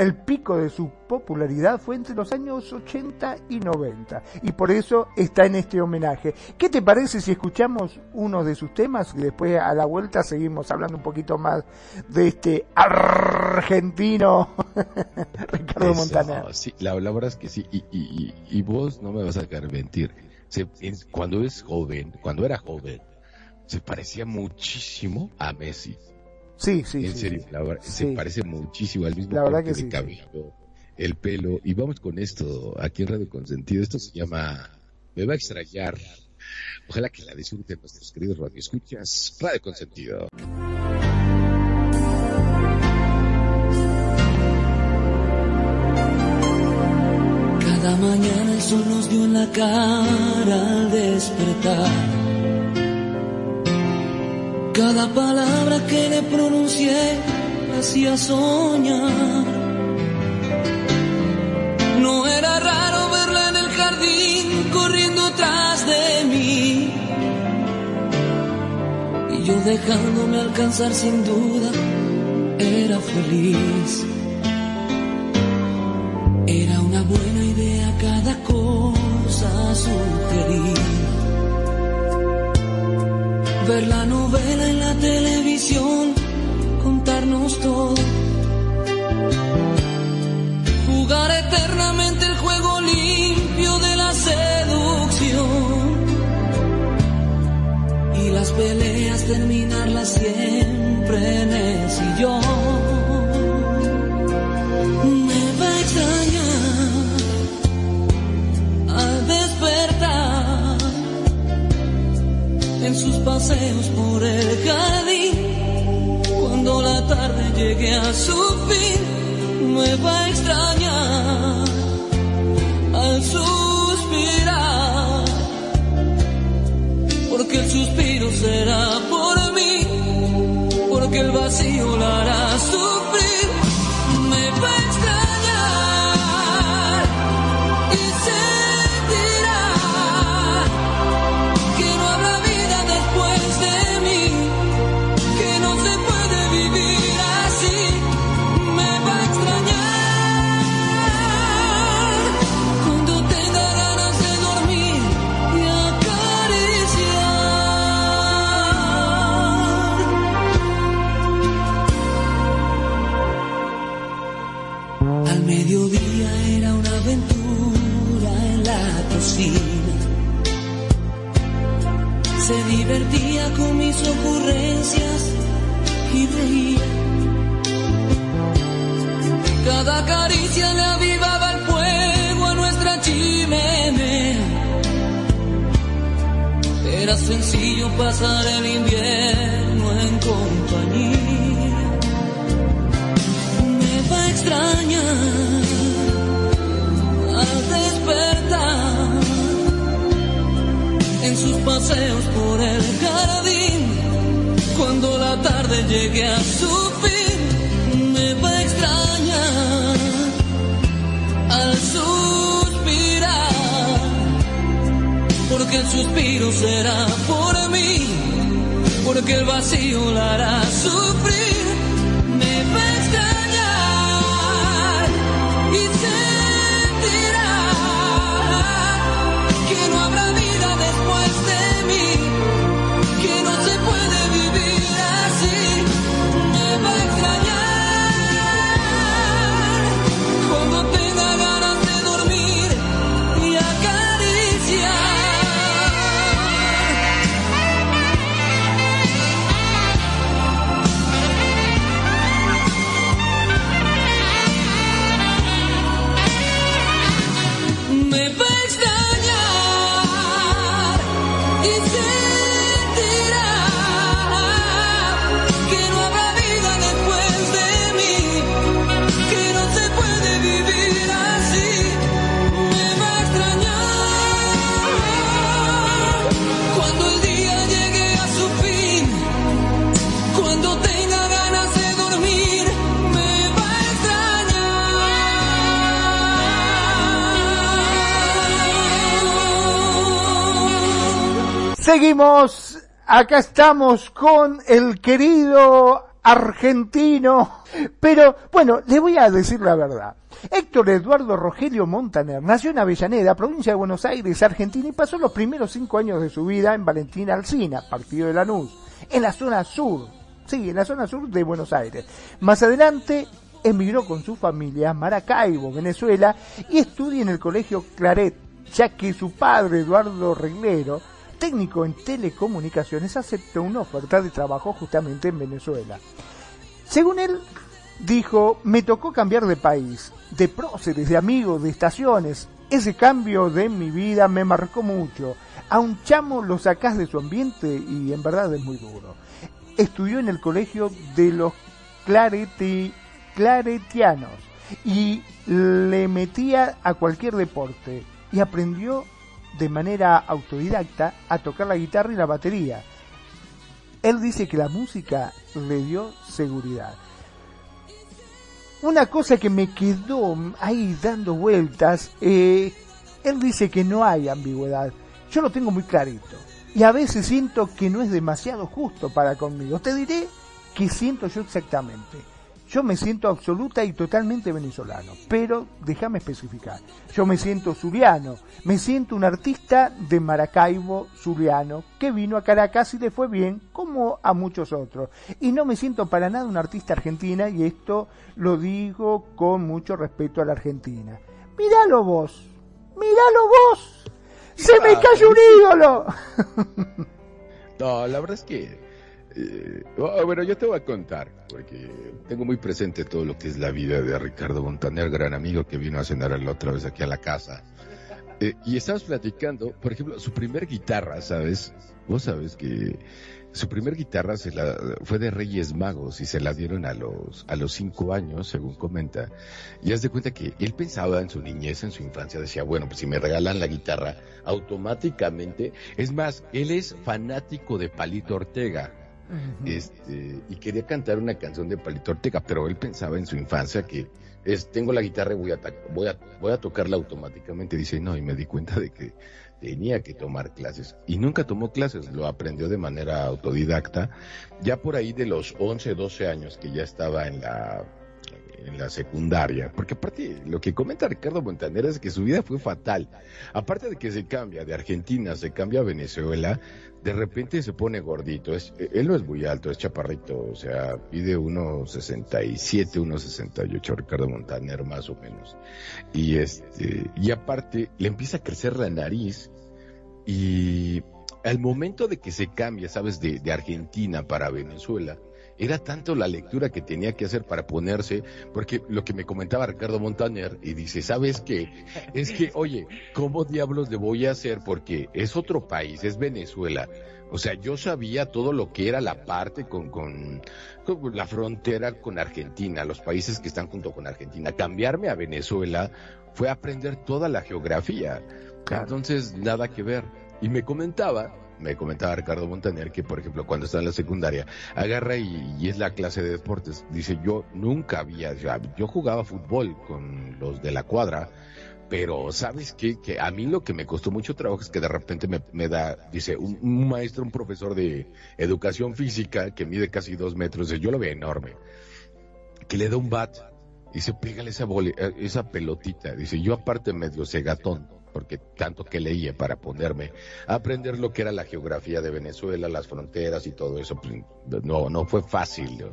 El pico de su popularidad fue entre los años 80 y 90 y por eso está en este homenaje. ¿Qué te parece si escuchamos uno de sus temas y después a la vuelta seguimos hablando un poquito más de este argentino Ricardo Montaner?
Sí, la, verdad es que sí, y, y, y, vos no me vas a dejar mentir. cuando es joven, cuando era joven, se parecía muchísimo a Messi.
Sí, sí.
En serio, se parece muchísimo al mismo
la verdad que sí,
el pelo. Y vamos con esto, aquí en Radio Consentido. Esto se llama Me va a extrañar. Ojalá que la disfruten nuestros queridos radioescuchas. Radio Consentido.
Cada mañana el sol nos dio en la cara al despertar cada palabra que le pronuncié me hacía soñar. No era raro verla en el jardín corriendo tras de mí. Y yo dejándome alcanzar sin duda, era feliz. Era una buena idea cada cosa sugerir ver la novela en la televisión, contarnos todo. Jugar eternamente el juego limpio de la seducción. Y las peleas terminarlas siempre en el sillón. En sus paseos por el jardín. Cuando la tarde llegue a su fin, me va a extrañar al suspirar. Porque el suspiro será por mí, porque el vacío la hará sufrir. Ocurrencias y reía. Cada caricia le avivaba el fuego a nuestra chimenea. Era sencillo pasar el invierno en compañía. Me va a extrañar al despertar en sus paseos por el jardín. Cuando la tarde llegue a su fin, me va a extrañar al suspirar, porque el suspiro será por mí, porque el vacío la hará sufrir.
Seguimos, acá estamos con el querido argentino, pero bueno, le voy a decir la verdad. Héctor Eduardo Rogelio Montaner nació en Avellaneda, provincia de Buenos Aires, Argentina, y pasó los primeros cinco años de su vida en Valentina Alcina, partido de Lanús, en la zona sur, sí, en la zona sur de Buenos Aires. Más adelante emigró con su familia a Maracaibo, Venezuela, y estudia en el colegio Claret, ya que su padre, Eduardo Reglero, técnico en telecomunicaciones, aceptó una oferta de trabajo justamente en Venezuela. Según él, dijo, me tocó cambiar de país, de próceres, de amigos, de estaciones. Ese cambio de mi vida me marcó mucho. A un chamo lo sacás de su ambiente y en verdad es muy duro. Estudió en el colegio de los clareti, claretianos y le metía a cualquier deporte y aprendió de manera autodidacta a tocar la guitarra y la batería. Él dice que la música le dio seguridad. Una cosa que me quedó ahí dando vueltas, eh, él dice que no hay ambigüedad. Yo lo tengo muy clarito. Y a veces siento que no es demasiado justo para conmigo. Te diré que siento yo exactamente. Yo me siento absoluta y totalmente venezolano, pero déjame especificar. Yo me siento zuliano, me siento un artista de Maracaibo zuliano que vino a Caracas y le fue bien, como a muchos otros. Y no me siento para nada un artista argentina y esto lo digo con mucho respeto a la Argentina. Míralo vos, míralo vos, se me cayó un ídolo.
No, la verdad es que eh, oh, bueno, yo te voy a contar, porque tengo muy presente todo lo que es la vida de Ricardo Montaner, gran amigo que vino a cenar la otra vez aquí a la casa. Eh, y estabas platicando, por ejemplo, su primer guitarra, ¿sabes? Vos sabes que su primer guitarra se la, fue de Reyes Magos y se la dieron a los, a los cinco años, según comenta. Y haz de cuenta que él pensaba en su niñez, en su infancia, decía, bueno, pues si me regalan la guitarra, automáticamente, es más, él es fanático de Palito Ortega este, y quería cantar una canción de Palito Ortega, pero él pensaba en su infancia que es, tengo la guitarra y voy a, voy a, voy a tocarla automáticamente. Dice, no, y me di cuenta de que tenía que tomar clases. Y nunca tomó clases, lo aprendió de manera autodidacta. Ya por ahí de los 11, 12 años que ya estaba en la en la secundaria, porque aparte lo que comenta Ricardo Montaner es que su vida fue fatal. Aparte de que se cambia de Argentina, se cambia a Venezuela, de repente se pone gordito. Es, él no es muy alto, es chaparrito, o sea, pide 1.67, 1.68 Ricardo Montaner más o menos. Y este, y aparte le empieza a crecer la nariz y al momento de que se cambia, sabes, de, de Argentina para Venezuela, era tanto la lectura que tenía que hacer para ponerse, porque lo que me comentaba Ricardo Montaner, y dice, ¿sabes qué? Es que, oye, ¿cómo diablos le voy a hacer? Porque es otro país, es Venezuela. O sea, yo sabía todo lo que era la parte con, con, la frontera con Argentina, los países que están junto con Argentina. Cambiarme a Venezuela fue aprender toda la geografía. Entonces, nada que ver. Y me comentaba me comentaba Ricardo Montaner que, por ejemplo, cuando está en la secundaria, agarra y, es la clase de deportes. Dice, yo nunca había, yo jugaba fútbol con los de la cuadra, pero sabes qué? que a mí lo que me costó mucho trabajo es que de repente me, da, dice, un, maestro, un profesor de educación física que mide casi dos metros, yo lo veo enorme, que le da un bat, dice, pégale esa, esa pelotita, dice, yo aparte medio cegatón porque tanto que leía para ponerme a aprender lo que era la geografía de Venezuela, las fronteras y todo eso, pues, no, no fue fácil.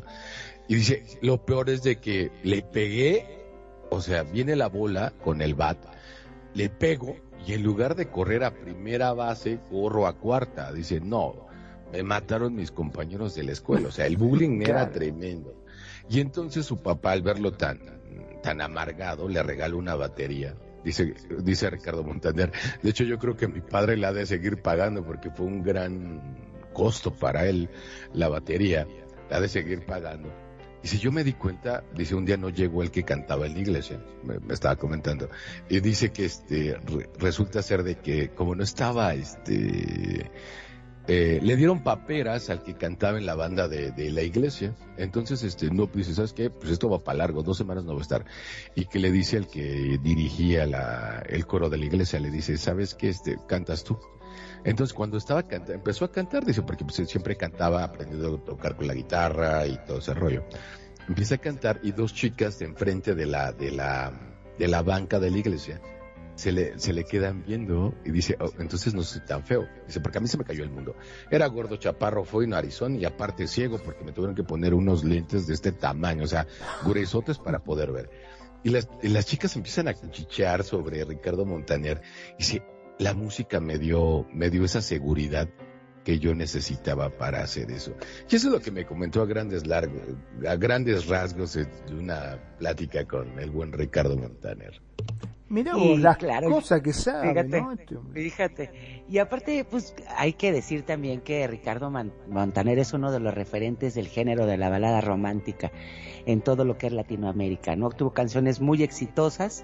Y dice, lo peor es de que le pegué, o sea, viene la bola con el bat, le pego y en lugar de correr a primera base, corro a cuarta. Dice, no, me mataron mis compañeros de la escuela, o sea, el bullying era tremendo. Y entonces su papá, al verlo tan, tan amargado, le regaló una batería dice, dice Ricardo Montaner. De hecho, yo creo que mi padre la ha de seguir pagando porque fue un gran costo para él la batería. La ha de seguir pagando. Dice, yo me di cuenta, dice, un día no llegó el que cantaba en la iglesia, me, estaba comentando, y dice que este, resulta ser de que como no estaba, este, eh, le dieron paperas al que cantaba en la banda de, la iglesia. Entonces, este, no, dice, ¿sabes qué? Pues esto va para largo, dos semanas no va a estar. Y que le dice al que dirigía la, el coro de la iglesia, le dice, ¿sabes qué? Este, cantas tú. Entonces cuando estaba empezó a cantar, dice, porque pues, siempre cantaba, aprendiendo a tocar con la guitarra y todo ese rollo. Empieza a cantar y dos chicas de enfrente de la, de la, de la banca de la iglesia se le, se le quedan viendo y dice, oh, entonces no soy tan feo. Dice, porque a mí se me cayó el mundo. Era gordo, chaparro, fue narizón y aparte ciego porque me tuvieron que poner unos lentes de este tamaño, o sea, gruesotes para poder ver. Y las, las chicas empiezan a cuchichear sobre Ricardo Montaner y dice, la música me dio, me dio esa seguridad que yo necesitaba para hacer eso. Y eso es lo que me comentó a grandes largos, a grandes rasgos de una plática con el buen Ricardo Montaner.
Mira las cosas que sabe,
fíjate, este Fíjate. Y aparte, pues hay que decir también que Ricardo Montaner es uno de los referentes del género de la balada romántica en todo lo que es Latinoamérica, ¿no? Tuvo canciones muy exitosas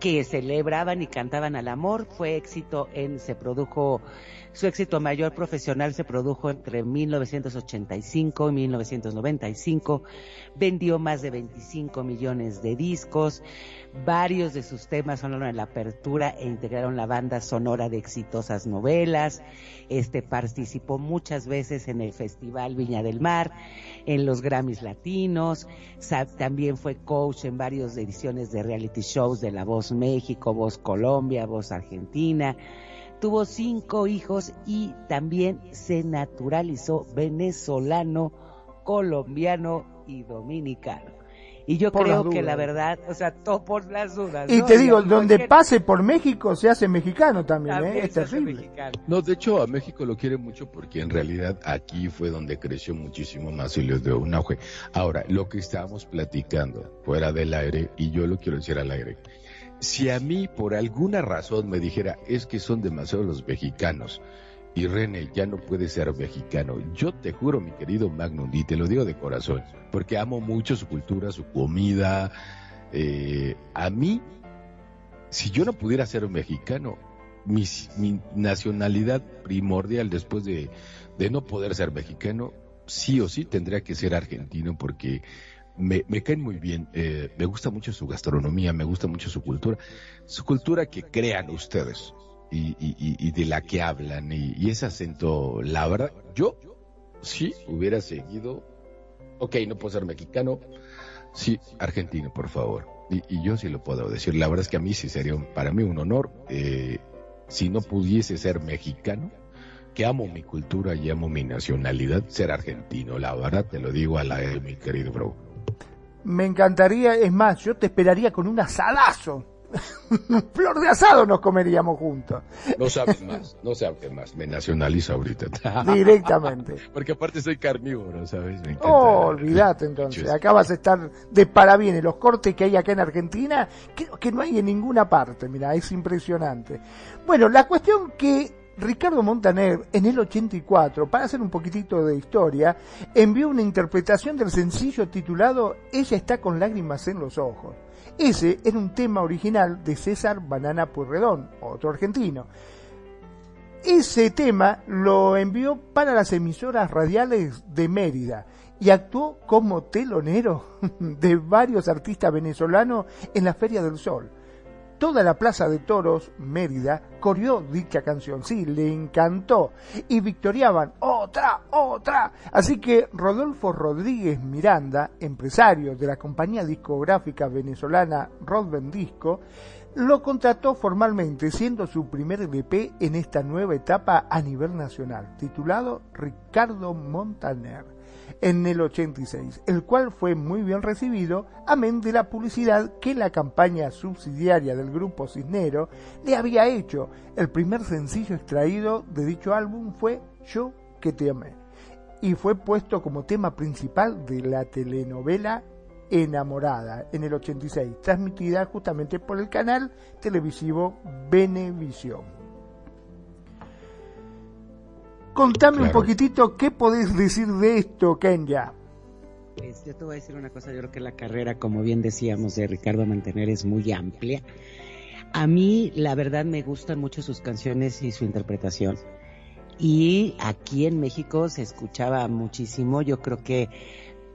que celebraban y cantaban al amor. Fue éxito en, se produjo su éxito mayor profesional se produjo entre 1985 y 1995. Vendió más de 25 millones de discos. Varios de sus temas sonaron en la apertura e integraron la banda sonora de exitosas novelas. Este participó muchas veces en el Festival Viña del Mar, en los Grammys Latinos. También fue coach en varias ediciones de reality shows de La Voz México, Voz Colombia, Voz Argentina tuvo cinco hijos y también se naturalizó venezolano, colombiano y dominicano. Y yo creo que la verdad, o sea, todo por las dudas.
Y te digo, donde pase por México se hace mexicano también, ¿eh? es terrible.
No, de hecho a México lo quiere mucho porque en realidad aquí fue donde creció muchísimo más y les dio un auge. Ahora, lo que estábamos platicando fuera del aire, y yo lo quiero decir al aire, si a mí por alguna razón me dijera es que son demasiados los mexicanos y René ya no puede ser mexicano, yo te juro, mi querido Magnum, y te lo digo de corazón, porque amo mucho su cultura, su comida. Eh, a mí, si yo no pudiera ser mexicano, mi, mi nacionalidad primordial después de, de no poder ser mexicano, sí o sí tendría que ser argentino, porque me, me caen muy bien, eh, me gusta mucho su gastronomía, me gusta mucho su cultura, su cultura que crean ustedes y, de la que hablan y, ese acento, la verdad, yo sí hubiera seguido, ok, no puedo ser mexicano, sí, argentino, por favor. Y, yo sí lo puedo decir, la verdad es que a mí sí sería para mí un honor, eh, si no pudiese ser mexicano, que amo mi cultura y amo mi nacionalidad, ser argentino, la verdad te lo digo a la de mi querido bro.
Me encantaría, es más, yo te esperaría con un asadazo. flor de asado nos comeríamos juntos.
No sabes más, no sabes más, me nacionalizo ahorita.
Directamente.
Porque aparte soy carnívoro, ¿sabes?
oh, olvídate entonces, acá vas a estar de parabienes. Los cortes que hay acá en Argentina, creo que no hay en ninguna parte, mira, es impresionante. Bueno, la cuestión que Ricardo Montaner, en el 84, para hacer un poquitito de historia, envió una interpretación del sencillo titulado Ella está con lágrimas en los ojos. Ese era un tema original de César Banana Purredón, otro argentino. Ese tema lo envió para las emisoras radiales de Mérida y actuó como telonero de varios artistas venezolanos en la Feria del Sol toda la Plaza de Toros, Mérida, corrió dicha canción. Sí, le encantó. Y victoriaban, otra, otra. Así que Rodolfo Rodríguez Miranda, empresario de la compañía discográfica venezolana Rodben Disco, lo contrató formalmente, siendo su primer LP en esta nueva etapa a nivel nacional, titulado Ricardo Montaner en el 86, el cual fue muy bien recibido, amén de la publicidad que la campaña subsidiaria del grupo Cisnero le había hecho. El primer sencillo extraído de dicho álbum fue Yo que te amé, y fue puesto como tema principal de la telenovela Enamorada en el 86, transmitida justamente por el canal televisivo Venevisión. Contame un poquitito qué podés decir de esto, Kenya.
Pues yo te voy a decir una cosa, yo creo que la carrera, como bien decíamos, de Ricardo Mantener es muy amplia. A mí, la verdad, me gustan mucho sus canciones y su interpretación. Y aquí en México se escuchaba muchísimo. Yo creo que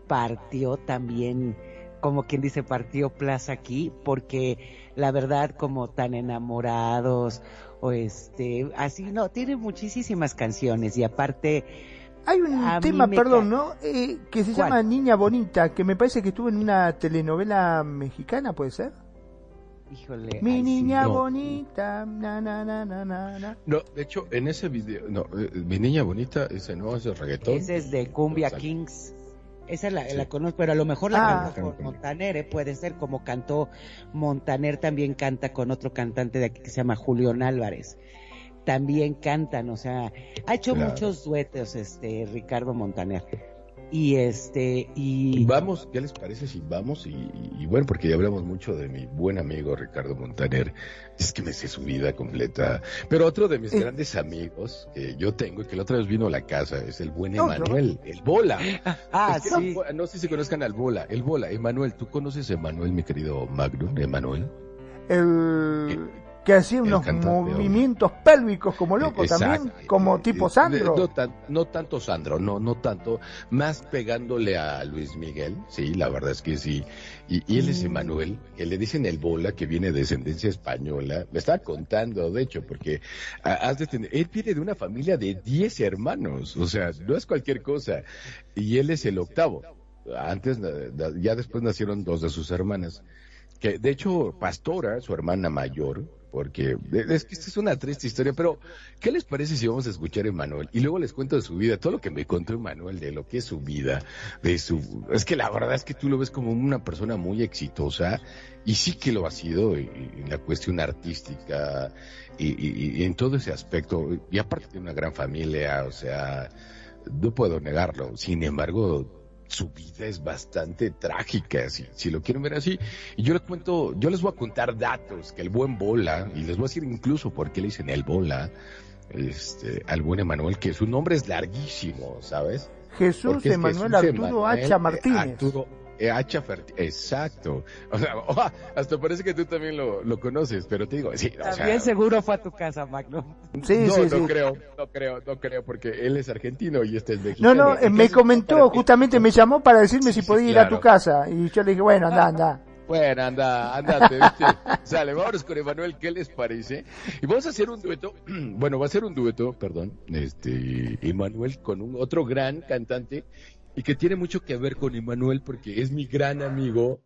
partió también como quien dice, partió plaza aquí, porque la verdad, como tan enamorados, o este, así, no, tiene muchísimas canciones y aparte...
Hay un tema, perdón, ¿no? Eh, que se llama Niña Bonita, que me parece que estuvo en una telenovela mexicana, ¿puede ser?
Híjole.
Mi niña bonita, na, na, na, na, na.
No, de hecho, en ese video, no, eh, mi niña bonita, ese no, ese es reggaetón.
Ese es de Cumbia Kings. Esa la, la conozco, pero a lo mejor la ah. cantó con Montaner, ¿eh? puede ser como cantó Montaner, también canta con otro cantante de aquí que se llama Julián Álvarez. También cantan, o sea, ha hecho muchos duetos este Ricardo Montaner y este y
vamos qué les parece si vamos y, bueno porque ya hablamos mucho de mi buen amigo Ricardo Montaner. Es que me sé su vida completa. Pero otro de mis grandes amigos que yo tengo y que la otra vez vino a la casa es el buen Emanuel el Bola.
Ah sí.
no, sé si conozcan al Bola el Bola. Emanuel tú conoces a Emanuel mi querido Magnum Emanuel.
El que hacía unos movimientos pélvicos como loco también, como tipo Sandro.
No, tanto Sandro, no, no tanto, más pegándole a Luis Miguel, sí, la verdad es que sí. Y, él es mm. Emanuel, que le dicen el bola, que viene de descendencia española. Me estaba contando, de hecho, porque has de tener, él viene de una familia de 10 hermanos, o sea, no es cualquier cosa. Y él es el octavo. Antes, ya después nacieron dos de sus hermanas que de hecho Pastora, su hermana mayor, porque es que esta es una triste historia, pero ¿qué les parece si vamos a escuchar a Emanuel? Y luego les cuento de su vida, todo lo que me contó Emanuel, de lo que es su vida, de su... Es que la verdad es que tú lo ves como una persona muy exitosa, y sí que lo ha sido en la cuestión artística, y, en todo ese aspecto, y aparte de una gran familia, o sea, no puedo negarlo, sin embargo, su vida es bastante trágica, si, si lo quieren ver así. Y yo les cuento, yo les voy a contar datos que el buen Bola, y les voy a decir incluso por qué le dicen el Bola, este, al buen Emanuel, que su nombre es larguísimo, ¿sabes?
Jesús Emanuel Arturo Hacha Martínez.
Eh, hacha exacto. O sea, hasta parece que tú también lo, lo conoces, pero te digo, sí.
También seguro fue a tu casa, Magno.
Sí, no, sí, no creo, no creo, no creo, porque él es argentino y este es
mexicano. No, no, me comentó, justamente me llamó para decirme si podía ir a tu casa. Y yo le dije, bueno, anda, anda.
Bueno, anda, andate, ¿viste? Sale, vámonos con Emanuel, ¿qué les parece? Y vamos a hacer un dueto, bueno, va a ser un dueto, perdón, este, Emanuel con un otro gran cantante y que tiene mucho que ver con Emanuel porque es mi gran amigo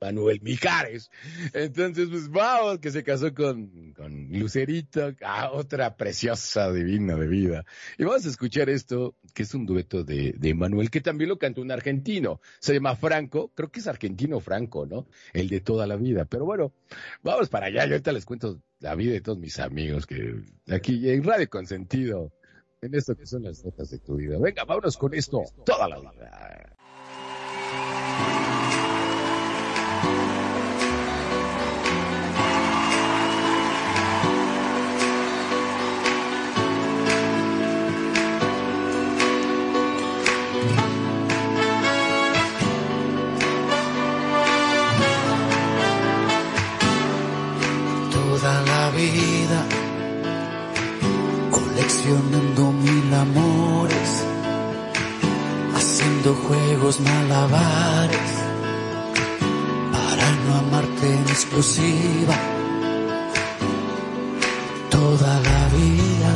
Manuel Mijares. Entonces, pues vamos, que se casó con, con Lucerito, ah, otra preciosa divina de vida. Y vamos a escuchar esto, que es un dueto de, de que también lo cantó un argentino. Se llama Franco, creo que es argentino Franco, ¿no? El de toda la vida. Pero bueno, vamos para allá. Yo ahorita les cuento la vida de todos mis amigos que aquí en Radio Consentido en esto que son las notas de tu vida. Venga, vámonos con esto toda la vida.
Juegos malabares para no amarte en exclusiva toda la vida,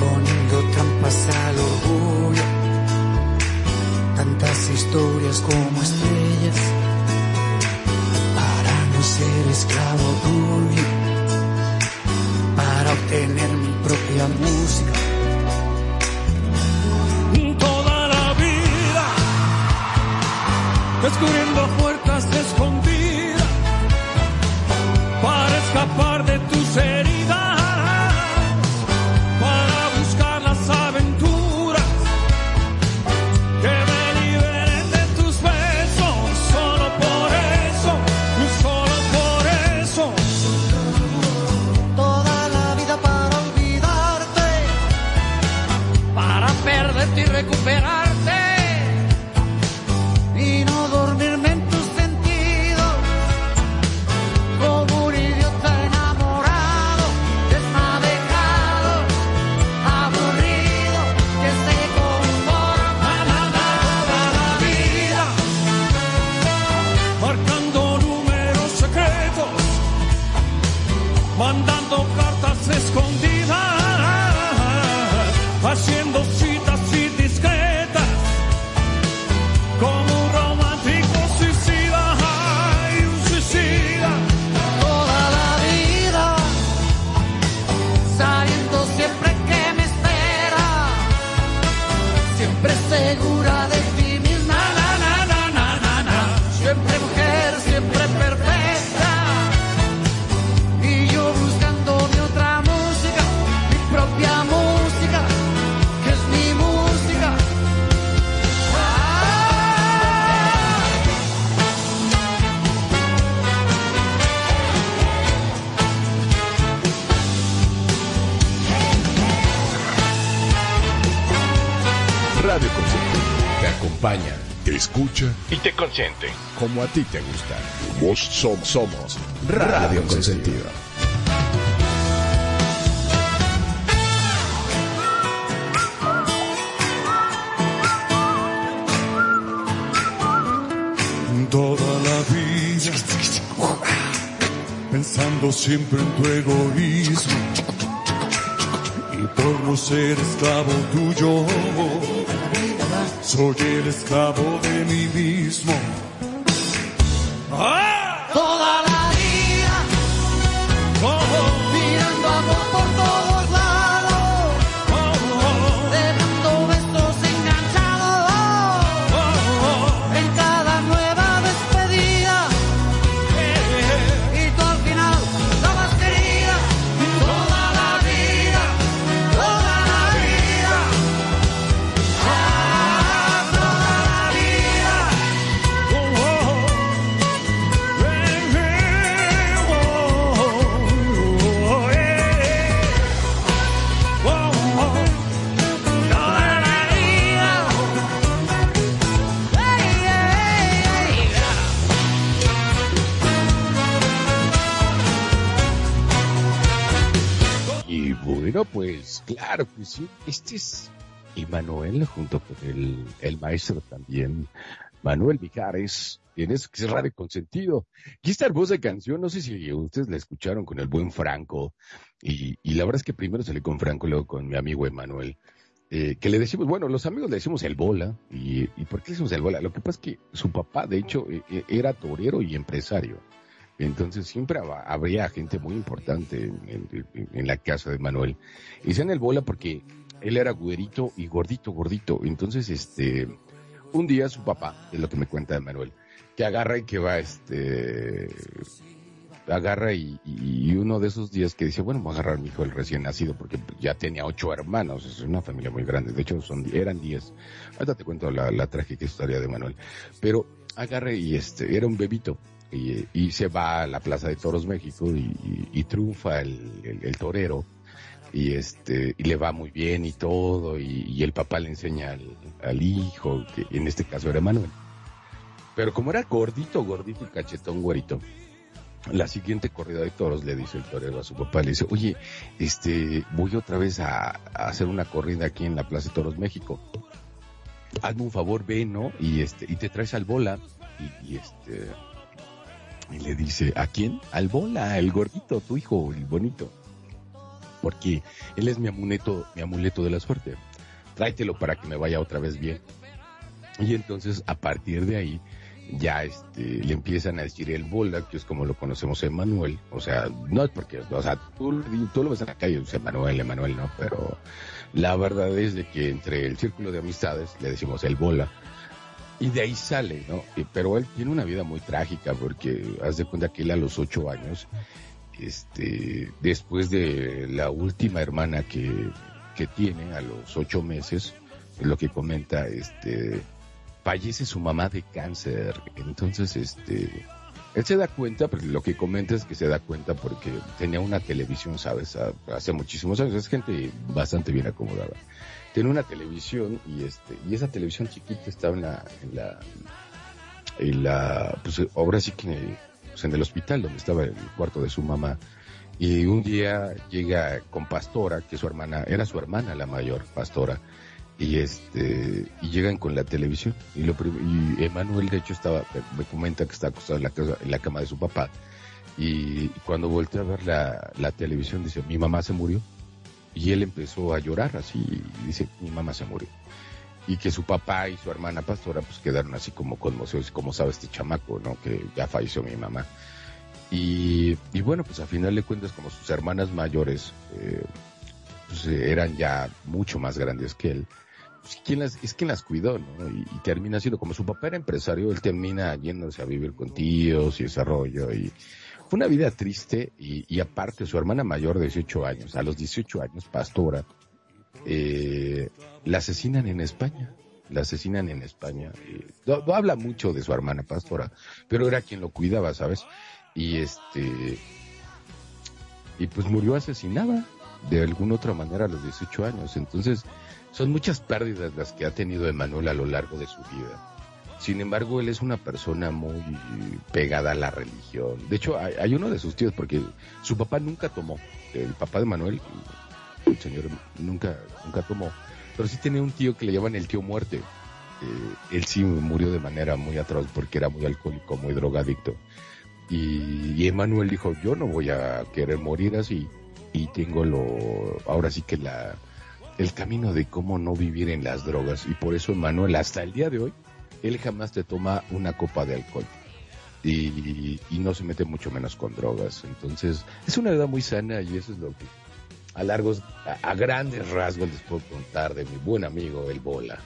poniendo trampas al orgullo, tantas historias como estrellas para no ser esclavo tuyo para obtener mi propia música.
Descubriendo puertas escondidas para escapar de tus heridas.
Escucha y te consiente. Como a ti te gusta. Vos somos, somos Radio Consentido.
Toda la vida pensando siempre en tu egoísmo y por no ser esclavo tuyo soy el esclavo de mí mismo.
Claro que sí. Este es Emanuel junto con el, el maestro también, Manuel Mijares, en eso que es Radio Consentido. Y esta hermosa canción, no sé si ustedes la escucharon con el buen Franco. Y, y la verdad es que primero salí con Franco, luego con mi amigo Emanuel. Eh, que le decimos, bueno, los amigos le decimos el bola. Y, ¿Y por qué le decimos el bola? Lo que pasa es que su papá, de hecho, eh, eh, era torero y empresario. Entonces siempre hab- habría gente muy importante en, en- en la casa de Manuel. Y dicen el bola porque él era güerito y gordito, gordito. Entonces, este, un día su papá, es lo que me cuenta de Manuel, que agarra y que va, este, agarra y, uno de esos días que dice, bueno, voy a agarrar a mi hijo el recién nacido porque ya tenía ocho hermanos, es una familia muy grande, de hecho son, eran diez. Ahorita te cuento la, la trágica historia de Manuel. Pero agarra y este, era un bebito y, se va a la Plaza de Toros México y, triunfa el, torero. Y este y le va muy bien y todo y, el papá le enseña al, hijo que en este caso era Manuel. Pero como era gordito gordito y cachetón güerito la siguiente corrida de toros le dice el torero a su papá le dice oye este voy otra vez a, hacer una corrida aquí en la Plaza de Toros México. Hazme un favor ve no y este y te traes al bola y este y le dice, ¿a quién? Al bola, el gordito, tu hijo, el bonito. Porque él es mi amuleto, mi amuleto de la suerte. Tráetelo para que me vaya otra vez bien. Y entonces, a partir de ahí, ya este, le empiezan a decir el bola, que es como lo conocemos en Manuel. O sea, no es porque, o sea, tú, tú lo ves en la calle, dice Manuel, Emanuel, no, pero la verdad es de que entre el círculo de amistades le decimos el bola. Y de ahí sale, ¿no? Y- Pero él tiene una vida muy trágica porque haz de cuenta que él a los ocho años, este, después de la última hermana que, que tiene a los ocho meses, es lo que comenta, este, fallece su mamá de cáncer. Entonces, este, él se da cuenta, pero lo que comenta es que se da cuenta porque tenía una televisión, ¿sabes? Hace muchísimos años, es gente bastante bien acomodada. Tiene una televisión y este, y esa televisión chiquita estaba en la, en la, en la, pues ahora sí que, pues, en el hospital donde estaba el cuarto de su mamá. Y un día llega con Pastora, que su hermana, era su hermana la mayor, Pastora, y este, y llegan con la televisión. Y lo y Emanuel de hecho estaba, me comenta que está acostado en la, casa- en la cama de su papá. Y cuando volteó a ver la, la televisión dice, mi mamá se murió. Y él empezó a llorar así, y dice, mi mamá se murió. Y que su papá y su hermana pastora pues quedaron así como conmocionados, como sabe este chamaco, ¿no? Que ya falleció mi mamá. Y, y bueno, pues a final de cuentas, como sus hermanas mayores eh, pues, eran ya mucho más grandes que él, pues, ¿quién las, es quien las cuidó, ¿no? Y, y termina siendo, como su papá era empresario, él termina yéndose a vivir con tíos y ese rollo. Y fue una vida triste y, aparte su hermana mayor de 18 años, a los 18 años, pastora, eh, la asesinan en España. La asesinan en España. Eh, no, no habla mucho de su hermana pastora, pero era quien lo cuidaba, ¿sabes? Y este, y pues murió asesinada de alguna otra manera a los 18 años. Entonces, son muchas pérdidas las que ha tenido Emanuel a lo largo de su vida. Sin embargo, él es una persona muy pegada a la religión. De hecho, hay, uno de sus tíos, porque su papá nunca tomó. El papá de Manuel, el señor, nunca, nunca tomó. Pero sí tenía un tío que le llaman el tío muerte. Eh, él sí murió de manera muy atroz porque era muy alcohólico, muy drogadicto. Y, y Emanuel dijo, yo no voy a querer morir así. Y tengo lo, ahora sí que la, el camino de cómo no vivir en las drogas. Y por eso Emanuel, hasta el día de hoy, él jamás te toma una copa de alcohol. Y, no se mete mucho menos con drogas. Entonces, es una vida muy sana y eso es lo que a largos, a, grandes rasgos les puedo contar de mi buen amigo el Bola.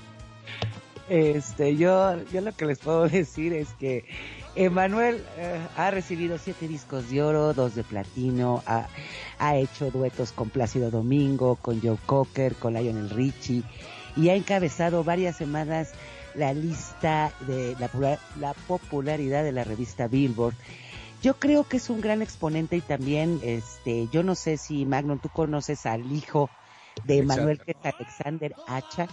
Este, yo, yo lo que les puedo decir es que Emanuel eh, ha recibido siete discos de oro, dos de platino, ha, ha, hecho duetos con Plácido Domingo, con Joe Cocker, con Lionel Richie y ha encabezado varias semanas la lista de la, popularidad de la revista Billboard. Yo creo que es un gran exponente y también, este, yo no sé si Magnum, tú conoces al hijo de Manuel, que es Alexander Hacha,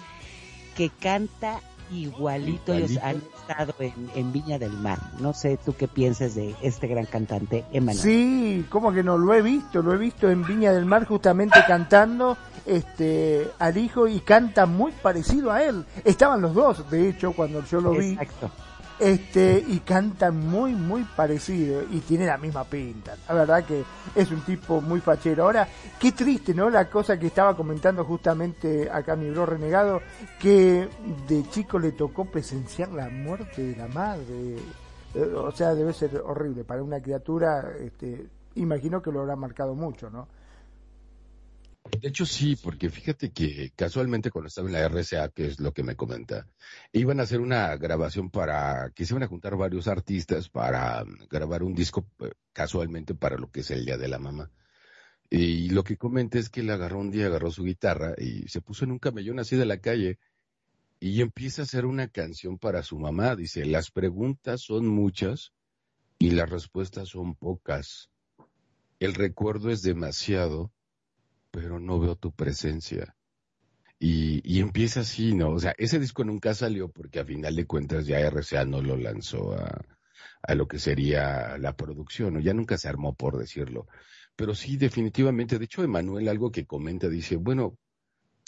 que canta igualito, ellos han estado en, Viña del Mar. No sé tú qué piensas de este gran cantante, Emanuel.
Sí, como que no, lo he visto, lo he visto en Viña del Mar justamente cantando este al hijo y canta muy parecido a él. Estaban los dos, de hecho, cuando yo lo vi. Exacto este y canta muy muy parecido y tiene la misma pinta. La verdad que es un tipo muy fachero. Ahora qué triste no la cosa que estaba comentando justamente acá mi bro renegado que de chico le tocó presenciar la muerte de la madre. Eh, o sea debe ser horrible. Para una criatura este imagino que lo habrá marcado mucho no
de hecho, sí, porque fíjate que casualmente cuando estaba en la RCA, que es lo que me comenta, iban a hacer una grabación para, que se iban a juntar varios artistas para mm, grabar un disco eh, casualmente para lo que es el Día de la Mamá. Y lo que comenta es que él agarró un día, agarró su guitarra y se puso en un camellón así de la calle y empieza a hacer una canción para su mamá. Dice, las preguntas son muchas y las respuestas son pocas. El recuerdo es demasiado pero no veo tu presencia. Y, y, empieza así, ¿no? O sea, ese disco nunca salió porque a final de cuentas ya RCA no lo lanzó a, a lo que sería la producción, o ya nunca se armó por decirlo. Pero sí, definitivamente, de hecho, Emanuel algo que comenta, dice, bueno,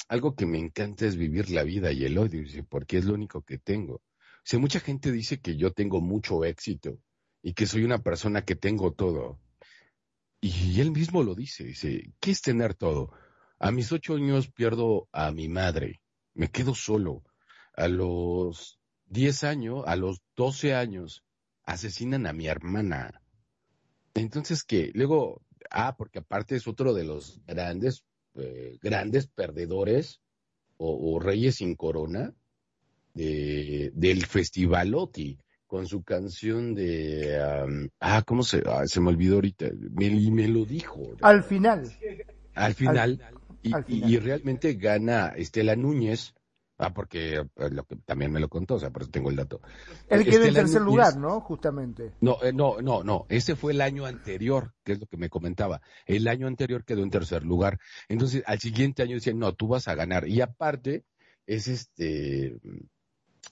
algo que me encanta es vivir la vida y el odio, dice, porque es lo único que tengo. O sea, mucha gente dice que yo tengo mucho éxito y que soy una persona que tengo todo. Y él mismo lo dice, dice, ¿qué es tener todo? A mis ocho años pierdo a mi madre, me quedo solo. A los diez años, a los doce años, asesinan a mi hermana. Entonces, ¿qué? Luego, ah, porque aparte es otro de los grandes, eh, grandes perdedores o, reyes sin corona de, del Festival OTI con su canción de ah cómo se ah, se me olvidó ahorita me, me lo dijo
al final.
Al final, y, realmente gana Estela Núñez ah porque eh, lo que también me lo contó o sea por eso tengo el dato.
Él quedó en tercer lugar no justamente.
No eh, no no no. Ese fue el año anterior que es lo que me comentaba. El año anterior quedó en tercer lugar. Entonces al siguiente año decían no tú vas a ganar y aparte es este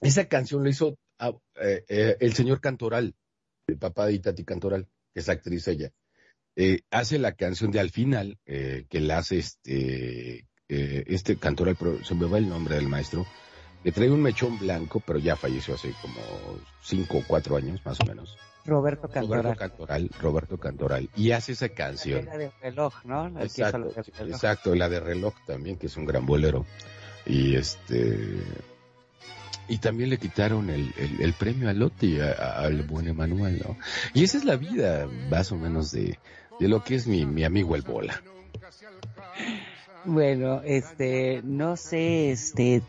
esa canción lo hizo Ah, eh, eh, el señor Cantoral, el papá de Itati Cantoral, que es actriz ella, eh, hace la canción de Al final, que la hace este, este Cantoral, pero se me va el nombre del maestro, que trae un mechón blanco, pero ya falleció hace como cinco o cuatro años, más o menos.
Roberto Cantoral.
Roberto Cantoral, Roberto Cantoral. Y hace esa canción.
La de reloj, ¿no?
exacto, exacto, la de reloj también, que es un gran bolero. Y este, y también le quitaron el, el, premio a Lotti, al buen Emanuel, ¿no? Y esa es la vida, más o menos, de, de lo que es mi, mi amigo el Bola.
Bueno, este, no sé, este,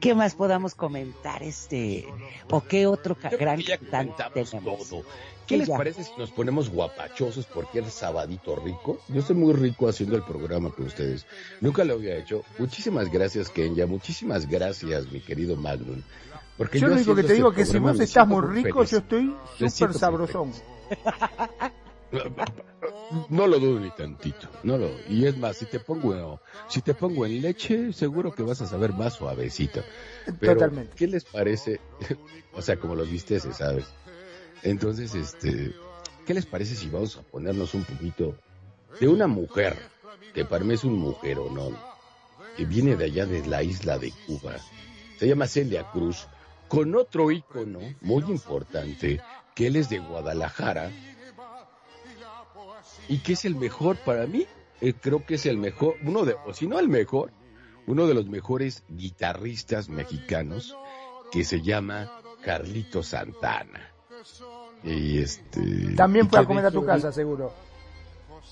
¿qué más podamos comentar, este, o qué otro gran cantante tenemos?
Todo. ¿Qué les parece si nos ponemos guapachosos porque es sabadito rico? Yo estoy muy rico haciendo el programa con ustedes. Nunca lo había hecho. Muchísimas gracias, Kenya. Muchísimas gracias, mi querido Magnum.
Porque yo, lo único que te este digo que si vos estás muy rico, yo estoy súper sabrosón.
No lo dudo ni tantito, no lo. Y es más, si te pongo, si te pongo en leche, seguro que vas a saber más suavecito. Pero,
Totalmente.
¿Qué les parece? o sea, como los viste, se sabe. Entonces, este, ¿qué les parece si vamos a ponernos un poquito de una mujer que para mí es un mujer o no, que viene de allá de la isla de Cuba? Se llama Celia Cruz, con otro ícono muy importante, que él es de Guadalajara y que es el mejor para mí. Eh, creo que es el mejor, uno de, o si no el mejor, uno de los mejores guitarristas mexicanos que se llama Carlito Santana. Y este.
También fue a comer a tu casa, seguro.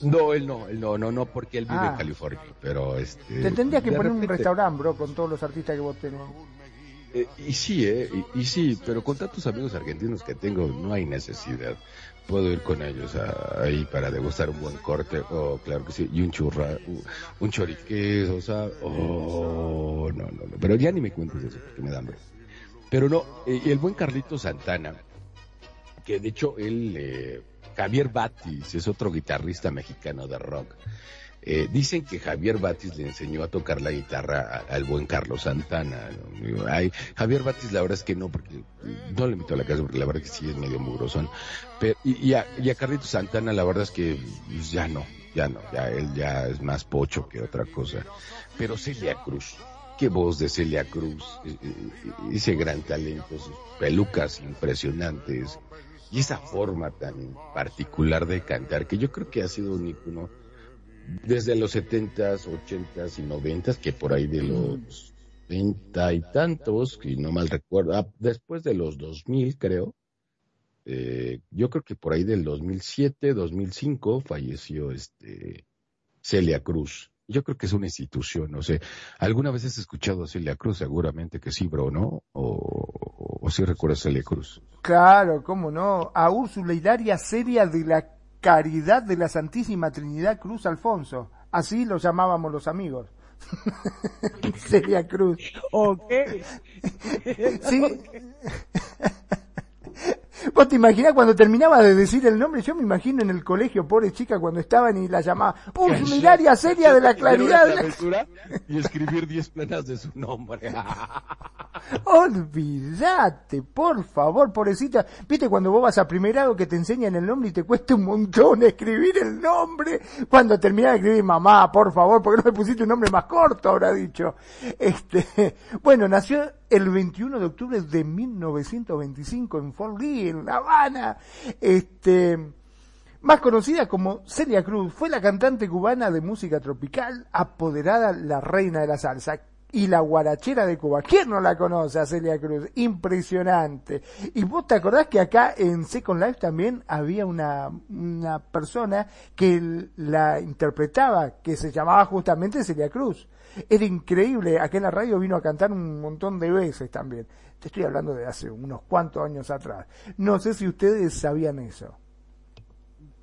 No, él no, él no, no, no, porque él vive
Ah.
en California, pero este.
Te tendrías que poner un restaurante, bro, con todos los artistas que vos tenés.
Eh, y sí, eh, y, y sí, pero con tantos amigos argentinos que tengo, no hay necesidad. Puedo ir con ellos a- ahí para degustar un buen corte, oh, claro que sí, y un churra, un, un choriqueso, o sea, oh, no, no, no, pero ya ni me cuentes eso porque me da hambre. Pero no, eh, el buen Carlito Santana, que de hecho él, eh, Javier Batis, es otro guitarrista mexicano de rock. Eh, dicen que Javier Batis le enseñó a tocar la guitarra al buen Carlos Santana. Javier Batis la verdad es que no, porque no le invito a la casa porque la verdad es que sí es medio mugrosón. Pero, y, y a, y a Carlito Santana la verdad es que pues, ya no, ya no, ya él ya es más pocho que otra cosa. Pero Celia Cruz, qué voz de Celia Cruz, eh, eh, ese gran talento, sus pelucas impresionantes y esa forma tan particular de cantar que yo creo que ha sido un icono desde los setentas, ochentas y noventas, que por ahí de los veinte y tantos, que no mal recuerdo, ah, después de los 2000 creo, eh, yo creo que por ahí del 2007, 2005 falleció este Celia Cruz. Yo creo que es una institución, no sé. ¿Alguna vez has escuchado a Celia Cruz? Seguramente que sí, bro, ¿no? O, o, si recuerdas a Celia Cruz.
Claro, cómo no. A Úrsula Hilaria Seria de la Caridad de la Santísima Trinidad Cruz Alfonso. Así lo llamábamos los amigos. Celia Cruz.
Ok.
Sí. Vos te imaginás cuando terminaba de decir el nombre, yo me imagino en el colegio, pobre chica, cuando estaban y la llamaba Úrsula Hilaria Seria de la Claridad. de la-".
Y escribir 10 planas de su nombre.
Olvídate, por favor, pobrecita. Viste cuando vos vas a primer grado que te enseñan el nombre y te cuesta un montón escribir el nombre. Cuando terminás de escribir, mamá, por favor, porque no me pusiste un nombre más corto, habrá dicho. Este, bueno, nació el 21 de octubre de 1925 en Fort Lee, en La Habana. Este, más conocida como Celia Cruz, fue la cantante cubana de música tropical, apoderada la reina de la salsa y la guarachera de Cuba. ¿Quién no la conoce a Celia Cruz? Impresionante. Y vos te acordás que acá en Second Life también había una, una persona que la interpretaba, que se llamaba justamente Celia Cruz. Era increíble, acá en la radio vino a cantar un montón de veces también. Te estoy hablando de hace unos cuantos años atrás. No sé si ustedes sabían eso.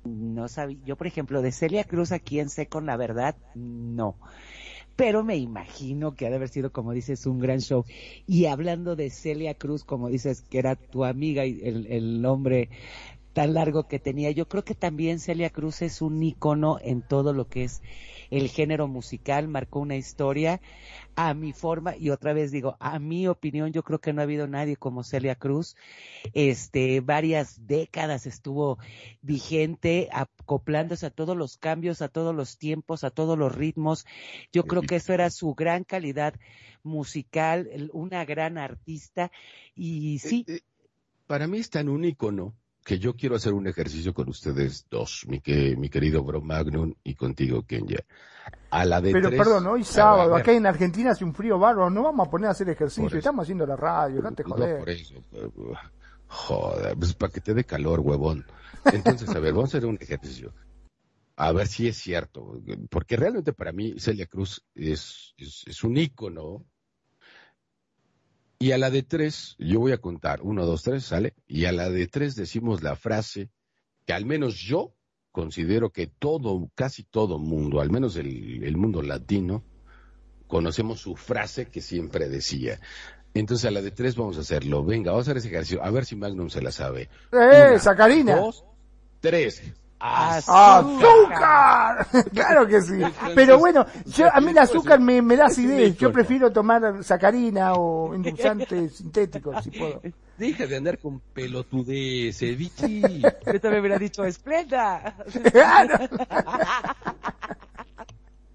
No sabía. Yo, por ejemplo, de Celia Cruz aquí en Secon, la verdad, no. Pero me imagino que ha de haber sido, como dices, un gran show. Y hablando de Celia Cruz, como dices, que era tu amiga y el, el nombre tan largo que tenía, yo creo que también Celia Cruz es un ícono en todo lo que es el género musical, marcó una historia a mi forma y otra vez digo, a mi opinión, yo creo que no ha habido nadie como Celia Cruz. Este, varias décadas estuvo vigente, acoplándose a todos los cambios, a todos los tiempos, a todos los ritmos. Yo creo que eso era su gran calidad musical, una gran artista y sí.
Eh, eh, para mí es tan un ícono que yo quiero hacer un ejercicio con ustedes dos, mi, que, mi querido Bro Magnum y contigo, Kenya. A la de
Pero
tres,
perdón, hoy sábado, acá en Argentina hace un frío bárbaro, no vamos a poner a hacer ejercicio, estamos haciendo la radio, dejate joder.
No, por eso, joder, pues para que te dé calor, huevón. Entonces, a ver, vamos a hacer un ejercicio. A ver si es cierto, porque realmente para mí Celia Cruz es, es, es un ícono y a la de tres, yo voy a contar, uno, dos, tres, sale, y a la de tres decimos la frase que al menos yo considero que todo, casi todo mundo, al menos el, el mundo latino, conocemos su frase que siempre decía. Entonces a la de tres vamos a hacerlo. Venga, vamos a hacer ese ejercicio. A ver si Magnum se la sabe.
¡Eh, Sacarina!
Dos, tres.
¡Azúcar! claro que sí. Pero bueno, yo, a mí el azúcar me, me da acidez. Yo prefiero tomar sacarina o endulzantes sintéticos, si puedo.
Deja de andar con pelotudeces, Vichy.
Yo también me hubiera dicho esplenda.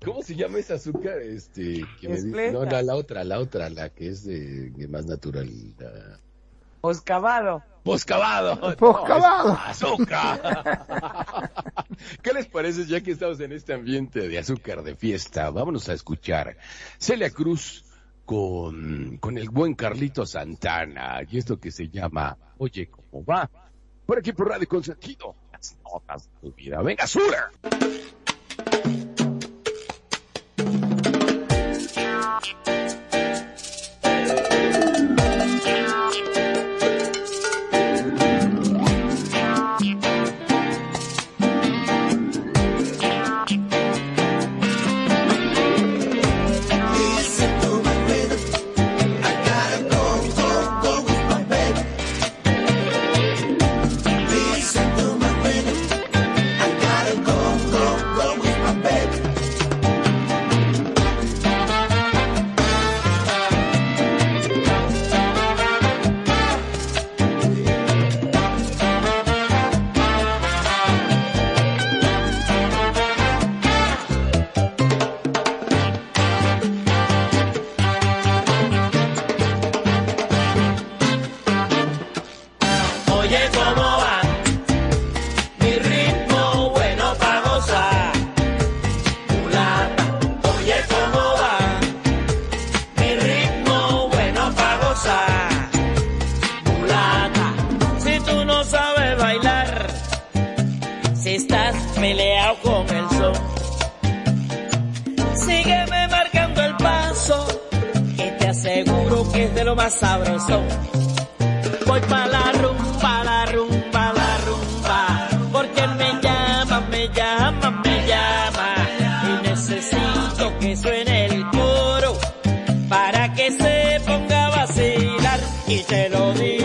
¿Cómo se llama ese azúcar? Este, que me dice, no, la, la otra, la otra, la que es de, de más natural. La...
Poscavado.
Poscavado.
Poscavado.
No, azúcar. ¿Qué les parece ya que estamos en este ambiente de azúcar de fiesta? Vámonos a escuchar Celia Cruz con, con el buen Carlito Santana y esto que se llama Oye, ¿cómo va? Por aquí por Radio Consentido. Las notas de tu vida. Venga, Sura.
Estás peleado con el son, sígueme marcando el paso, que te aseguro que es de lo más sabroso. Voy pa' la rumba, la rumba, la rumba. Porque me llama, me llama, me llama. Y necesito que suene el coro para que se ponga a vacilar. Y te lo digo.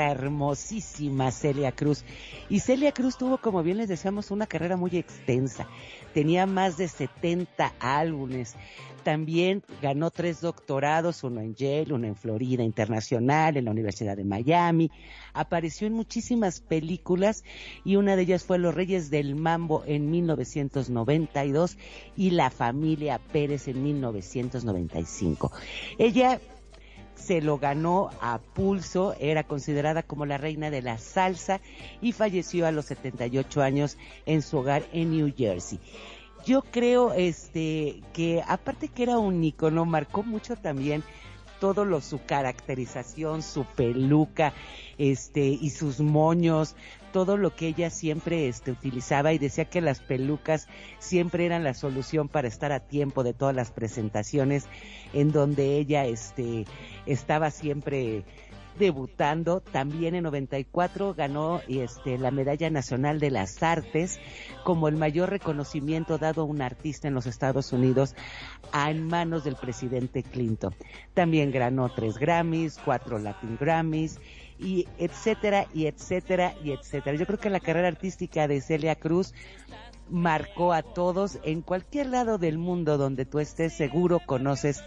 Hermosísima Celia Cruz. Y Celia Cruz tuvo, como bien les decíamos, una carrera muy extensa. Tenía más de 70 álbumes. También ganó tres doctorados, uno en Yale, uno en Florida Internacional, en la Universidad de Miami. Apareció en muchísimas películas y una de ellas fue Los Reyes del Mambo en 1992 y La Familia Pérez en 1995. Ella se lo ganó a pulso, era considerada como la reina de la salsa y falleció a los 78 años en su hogar en New Jersey. Yo creo este que aparte que era un icono, marcó mucho también todo lo su caracterización, su peluca, este y sus moños, todo lo que ella siempre este utilizaba y decía que las pelucas siempre eran la solución para estar a tiempo de todas las presentaciones en donde ella este estaba siempre debutando. También en 94 ganó este, la Medalla Nacional de las Artes como el mayor reconocimiento dado a un artista en los Estados Unidos en manos del presidente Clinton. También ganó tres Grammys, cuatro Latin Grammys y etcétera y etcétera y etcétera. Yo creo que la carrera artística de Celia Cruz marcó a todos en cualquier lado del mundo donde tú estés seguro conoces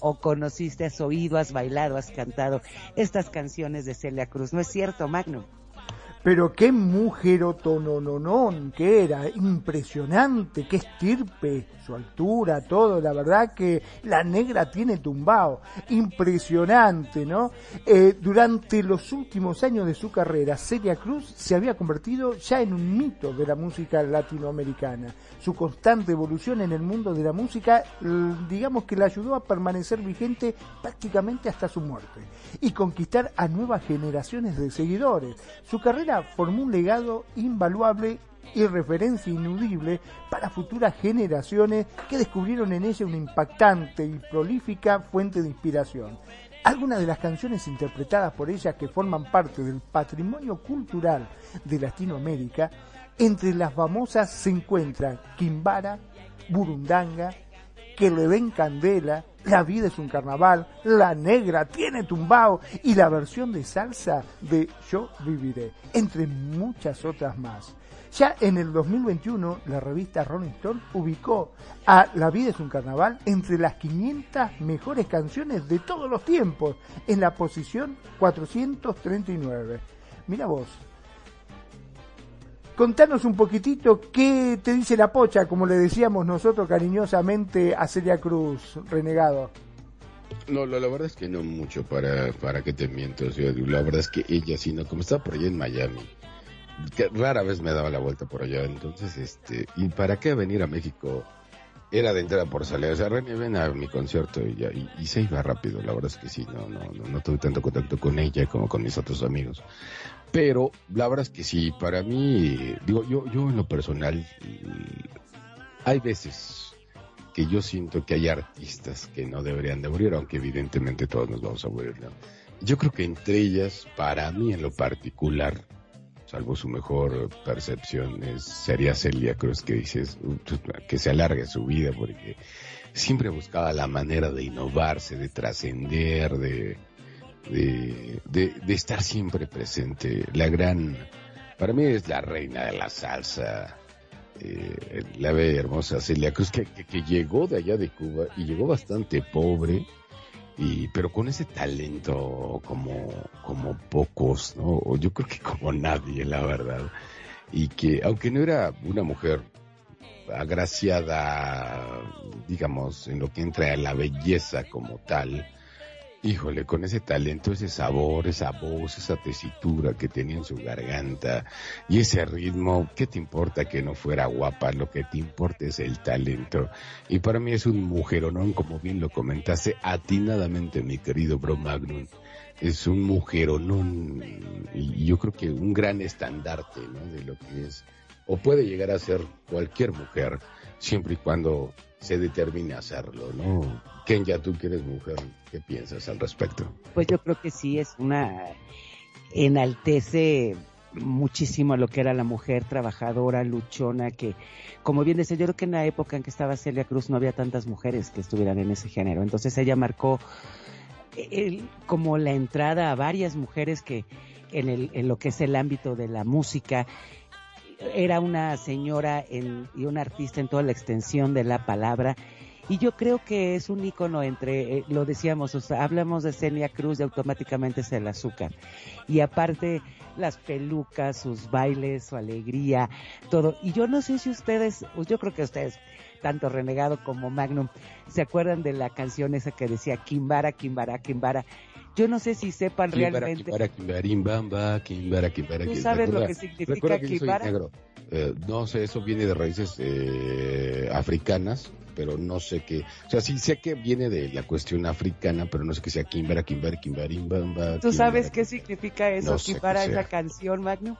o conociste, has oído, has bailado, has cantado estas canciones de Celia Cruz. ¿No es cierto, Magno?
Pero qué mujerotonononón que era, impresionante, qué estirpe, su altura, todo, la verdad que la negra tiene tumbado, impresionante, ¿no? Eh, durante los últimos años de su carrera, Celia Cruz se había convertido ya en un mito de la música latinoamericana. Su constante evolución en el mundo de la música, digamos que la ayudó a permanecer vigente prácticamente hasta su muerte y conquistar a nuevas generaciones de seguidores. Su carrera formó un legado invaluable y referencia inudible para futuras generaciones que descubrieron en ella una impactante y prolífica fuente de inspiración. Algunas de las canciones interpretadas por ella que forman parte del patrimonio cultural de Latinoamérica, entre las famosas se encuentran Quimbara, Burundanga, Que le den candela, La vida es un carnaval, La negra tiene tumbao y la versión de salsa de Yo viviré, entre muchas otras más. Ya en el 2021, la revista Rolling Stone ubicó a La vida es un carnaval entre las 500 mejores canciones de todos los tiempos, en la posición 439. Mira vos. Contanos un poquitito qué te dice la pocha, como le decíamos nosotros cariñosamente a Celia Cruz, renegado.
No, la, verdad es que no mucho para, para que te miento. la verdad es que ella, sino como está por allá en Miami, que rara vez me daba la vuelta por allá. Entonces, este, ¿y para qué venir a México? Era de entrada por salir. O sea, René, ven a mi concierto y, ya, y, se iba rápido. La verdad es que sí, no, no, no tuve tanto contacto con ella como con mis otros amigos. Pero la verdad es que sí, para mí, digo, yo, yo en lo personal, hay veces que yo siento que hay artistas que no deberían de morir, aunque evidentemente todos nos vamos a morir, Yo creo que entre ellas, para mí en lo particular, salvo su mejor percepción, es, sería Celia Cruz, que dices que se alargue su vida, porque siempre buscaba la manera de innovarse, de trascender, de, de, estar siempre presente. La gran, para mí es la reina de la salsa, eh, la bella hermosa Celia Cruz, que, que, llegó de allá de Cuba y llegó bastante pobre y pero con ese talento como como pocos no yo creo que como nadie la verdad y que aunque no era una mujer agraciada digamos en lo que entra a la belleza como tal híjole, con ese talento, ese sabor, esa voz, esa tesitura que tenía en su garganta y ese ritmo, ¿qué te importa que no fuera guapa? Lo que te importa es el talento. Y para mí es un mujeronón, como bien lo comentaste atinadamente, mi querido Bro Magnum. Es un mujeronón y yo creo que un gran estandarte, ¿no? De lo que es, o puede llegar a ser cualquier mujer, siempre y cuando se determine a hacerlo, ¿no? Kenya, tú que eres mujer, ¿qué piensas al respecto?
Pues yo creo que sí es una enaltece muchísimo lo que era la mujer trabajadora, luchona, que, como bien decía, yo creo que en la época en que estaba Celia Cruz no había tantas mujeres que estuvieran en ese género. Entonces ella marcó como la entrada a varias mujeres que en, el, en lo que es el ámbito de la música era una señora y una artista en toda la extensión de la palabra y yo creo que es un icono entre, eh, lo decíamos, o sea, hablamos de Celia Cruz y automáticamente es el azúcar. Y aparte, las pelucas, sus bailes, su alegría, todo. Y yo no sé si ustedes, pues yo creo que ustedes, tanto Renegado como Magnum, se acuerdan de la canción esa que decía Kimbara, Kimbara, Kimbara. Yo no sé si sepan realmente.
Kimbara, Kimbara, Kimbara, Kimbara,
¿Tú sabes lo que significa Kimbara?
Eh, no sé, eso viene de raíces eh, africanas pero no sé qué. O sea, sí sé que viene de la cuestión africana, pero no sé qué sea Kimbara, Kimbara, Kimbarimba.
¿Tú sabes qué significa eso, no Kimbara, esa canción, Magno?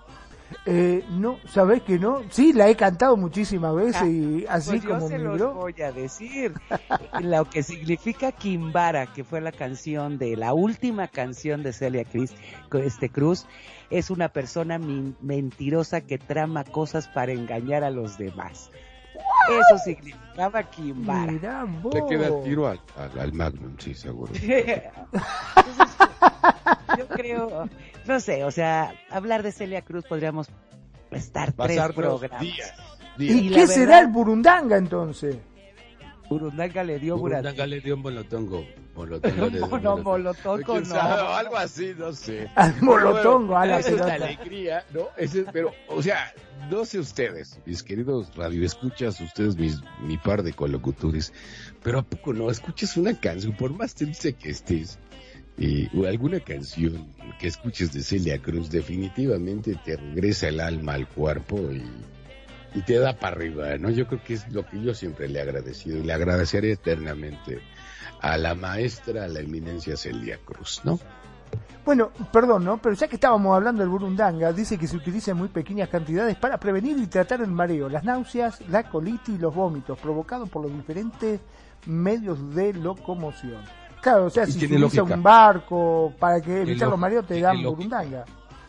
Eh, no, ¿sabés que no? Sí, la he cantado muchísimas veces ah, y así
pues
como
se los voy a decir. Lo que significa Kimbara, que fue la canción de la última canción de Celia Cruz, este Cruz, es una persona mentirosa que trama cosas para engañar a los demás. Eso significaba Kimbara.
Le queda el tiro al, al, Magnum, sí, seguro.
yo creo, no sé, o sea, hablar de Celia Cruz podríamos estar tres programas.
Días,
¿Y, qué será el Burundanga entonces?
Burundanga le dio
Burundanga le dio un molotongo. Molotongo
no, molotongo no.
Algo así, no sé.
Al molotongo, a la
Esa es la alegría, ¿no? Ese, pero, o sea, no sé ustedes, mis queridos radioescuchas, ustedes mis, mi par de colocutores, pero ¿a poco no? Escuchas una canción, por más triste que estés, eh, o alguna canción que escuches de Celia Cruz, definitivamente te regresa el alma al cuerpo y, te da para arriba, ¿no? Yo creo que es lo que yo siempre le he agradecido y le agradeceré eternamente a la maestra, a la eminencia Celia Cruz, ¿no?
Bueno, perdón, ¿no? Pero ya que estábamos hablando del burundanga, dice que se utiliza en muy pequeñas cantidades para prevenir y tratar el mareo, las náuseas, la colitis y los vómitos provocados por los diferentes medios de locomoción. Claro, o sea, si se utiliza un barco para que evitar los mareos, te dan burundanga.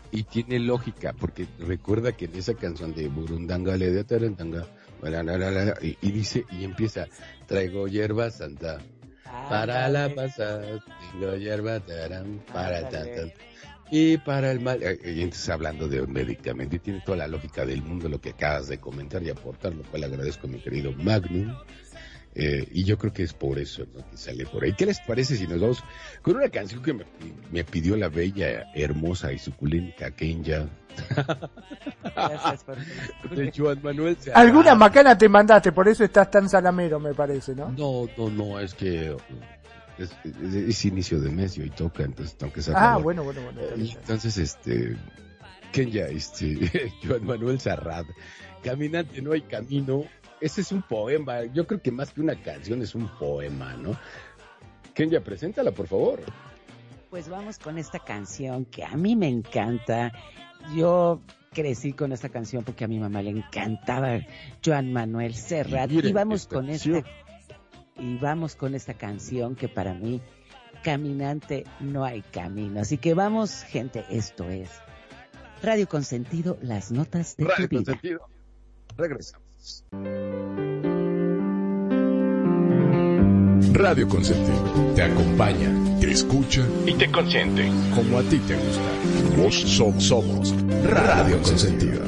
Y tiene lógica, porque recuerda que en esa canción de Burundanga le de Tarantanga, y, y dice, y empieza, traigo hierba santa, para la pasada, tengo hierba, para tanto. Y para el mal, eh, y entonces hablando de un medicamento, y tiene toda la lógica del mundo lo que acabas de comentar y aportar, lo cual agradezco a mi querido Magnum. Eh, y yo creo que es por eso ¿no? que sale por ahí. ¿Qué les parece si nos vamos con una canción que me, pidió la bella, hermosa y suculenta Kenya? de Juan Manuel
Alguna macana te mandaste, por eso estás tan salamero, me parece, ¿no?
No, no, no, es que es, inicio de mes y hoy toca, entonces tengo que sacar.
Ah, bueno, bueno, bueno.
Entonces, este, Kenya, este, Juan Manuel Sarrad, caminante no hay camino, ese es un poema. Yo creo que más que una canción es un poema, ¿no? Kenya, preséntala, por favor.
Pues vamos con esta canción que a mí me encanta. Yo crecí con esta canción porque a mi mamá le encantaba Joan Manuel Serrat. Y, vamos con esta y vamos con esta canción que para mí caminante no hay camino. Así que vamos, gente, esto es Radio Consentido, las notas de
Radio
tu vida.
Consentido. Regresamos.
Radio Consentido te acompaña, te escucha
y te consiente
como a ti te gusta. Vos somos, somos Radio Consentido.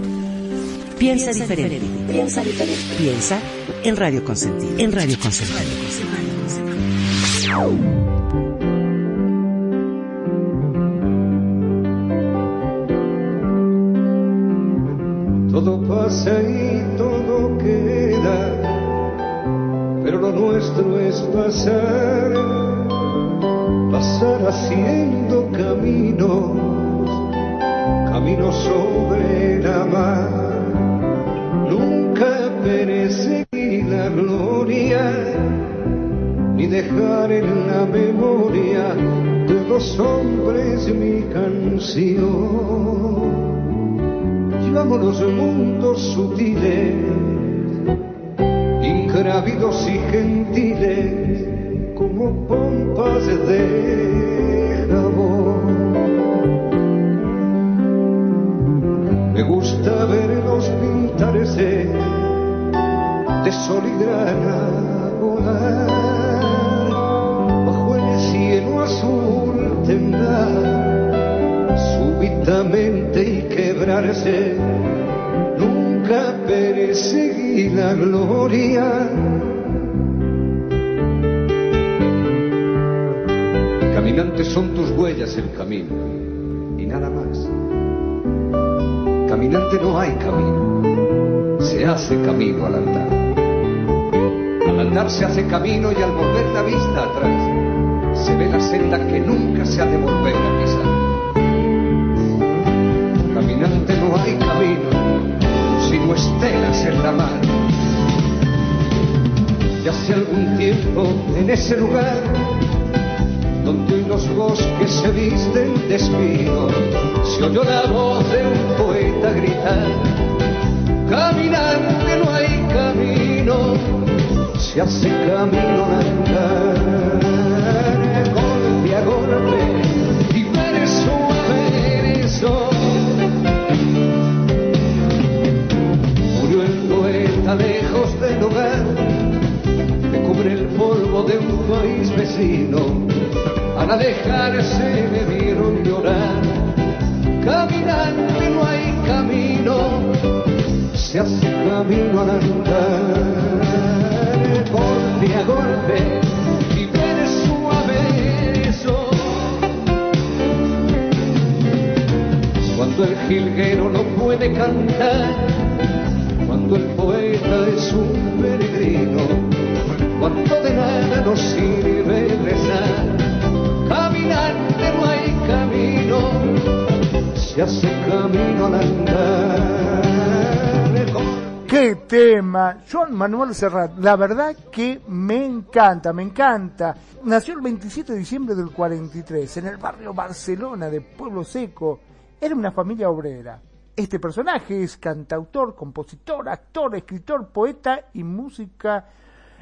Piensa diferente. Piensa diferente. Piensa en Radio Consentido. En Radio Consentido.
Pasa y todo queda, pero lo nuestro es pasar, pasar haciendo caminos, caminos sobre la mar. Nunca perseguir la gloria, ni dejar en la memoria de los hombres mi canción los mundos sutiles, ingrávidos y gentiles, como pompas de jabón. Me gusta verlos pintarse de sol y grana Nunca perseguí la gloria. Caminantes son tus huellas el camino y nada más. Caminante no hay camino, se hace camino al andar. Al andar se hace camino y al volver la vista atrás se ve la senda que nunca se ha de volver a pisar. No hay camino, sino estelas en la mar. Y hace algún tiempo en ese lugar donde los bosques se visten de espino, se oyó la voz de un poeta gritar, caminante no hay camino, se hace camino andar, dejarse
Joan Manuel Serrat, la verdad que me encanta, me encanta. Nació el 27 de diciembre del 43 en el barrio Barcelona de Pueblo Seco. Era una familia obrera. Este personaje es cantautor, compositor, actor, escritor, poeta y música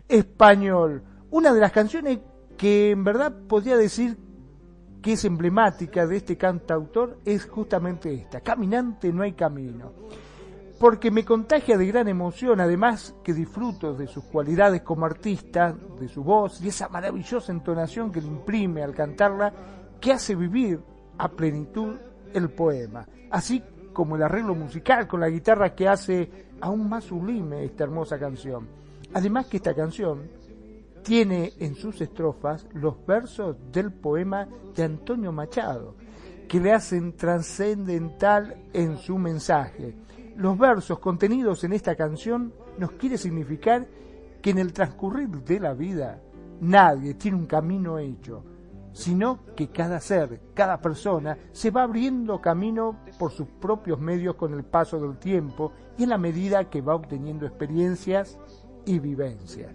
español. Una de las canciones que en verdad podría decir que es emblemática de este cantautor es justamente esta, Caminante no hay camino, porque me contagia de gran emoción, además que disfruto de sus cualidades como artista, de su voz y esa maravillosa entonación que le imprime al cantarla, que hace vivir a plenitud el poema, así como el arreglo musical con la guitarra que hace aún más sublime esta hermosa canción. Además que esta canción tiene en sus estrofas los versos del poema de Antonio Machado, que le hacen trascendental en su mensaje. Los versos contenidos en esta canción nos quiere significar que en el transcurrir de la vida nadie tiene un camino hecho, sino que cada ser, cada persona se va abriendo camino por sus propios medios con el paso del tiempo y en la medida que va obteniendo experiencias y vivencias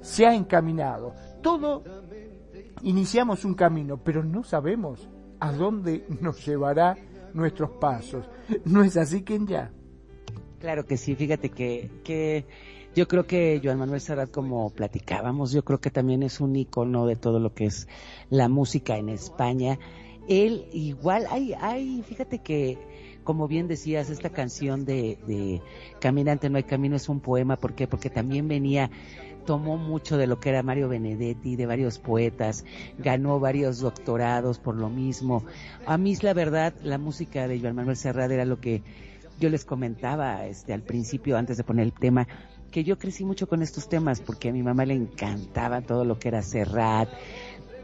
se ha encaminado. Todo iniciamos un camino, pero no sabemos a dónde nos llevará nuestros pasos. ¿No es así, que ya?
Claro que sí, fíjate que, que yo creo que Joan Manuel Serrat, como platicábamos, yo creo que también es un icono de todo lo que es la música en España. Él igual, hay, hay, fíjate que, como bien decías, esta canción de, de Caminante no hay camino es un poema, ¿por qué? Porque también venía tomó mucho de lo que era Mario Benedetti, de varios poetas, ganó varios doctorados por lo mismo. A mí, la verdad, la música de Joan Manuel Serrat era lo que yo les comentaba este, al principio, antes de poner el tema, que yo crecí mucho con estos temas porque a mi mamá le encantaba todo lo que era Serrat,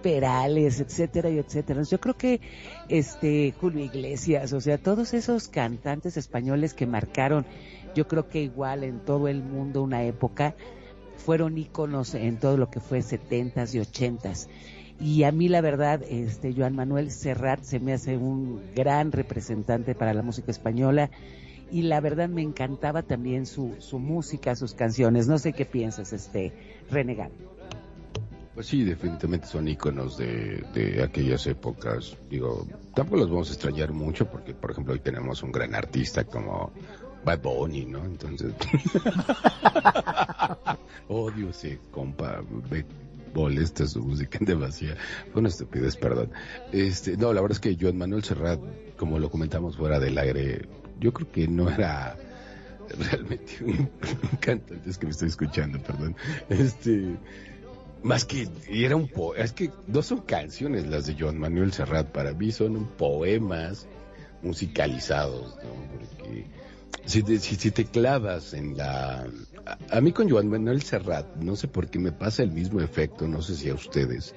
Perales, etcétera y etcétera. Yo creo que este Julio Iglesias, o sea, todos esos cantantes españoles que marcaron, yo creo que igual en todo el mundo una época, fueron íconos en todo lo que fue setentas y ochentas. Y a mí la verdad, este Joan Manuel Serrat se me hace un gran representante para la música española y la verdad me encantaba también su, su música, sus canciones. No sé qué piensas, este Renegado.
Pues sí, definitivamente son íconos de, de aquellas épocas. Digo, tampoco los vamos a extrañar mucho porque, por ejemplo, hoy tenemos un gran artista como Bad Bunny, ¿no? Entonces, odio ese compa, molesta su música demasiado. Fue una estupidez, perdón. Este, no, la verdad es que Joan Manuel Serrat, como lo comentamos fuera del aire, yo creo que no era realmente un, cantante, es que me estoy escuchando, perdón. Este, más que era un po es que no son canciones las de Joan Manuel Serrat, para mí son poemas musicalizados, ¿no? Porque si te, si, te clavas en la... A, mí con Joan Manuel Serrat, no sé por qué me pasa el mismo efecto, no sé si a ustedes,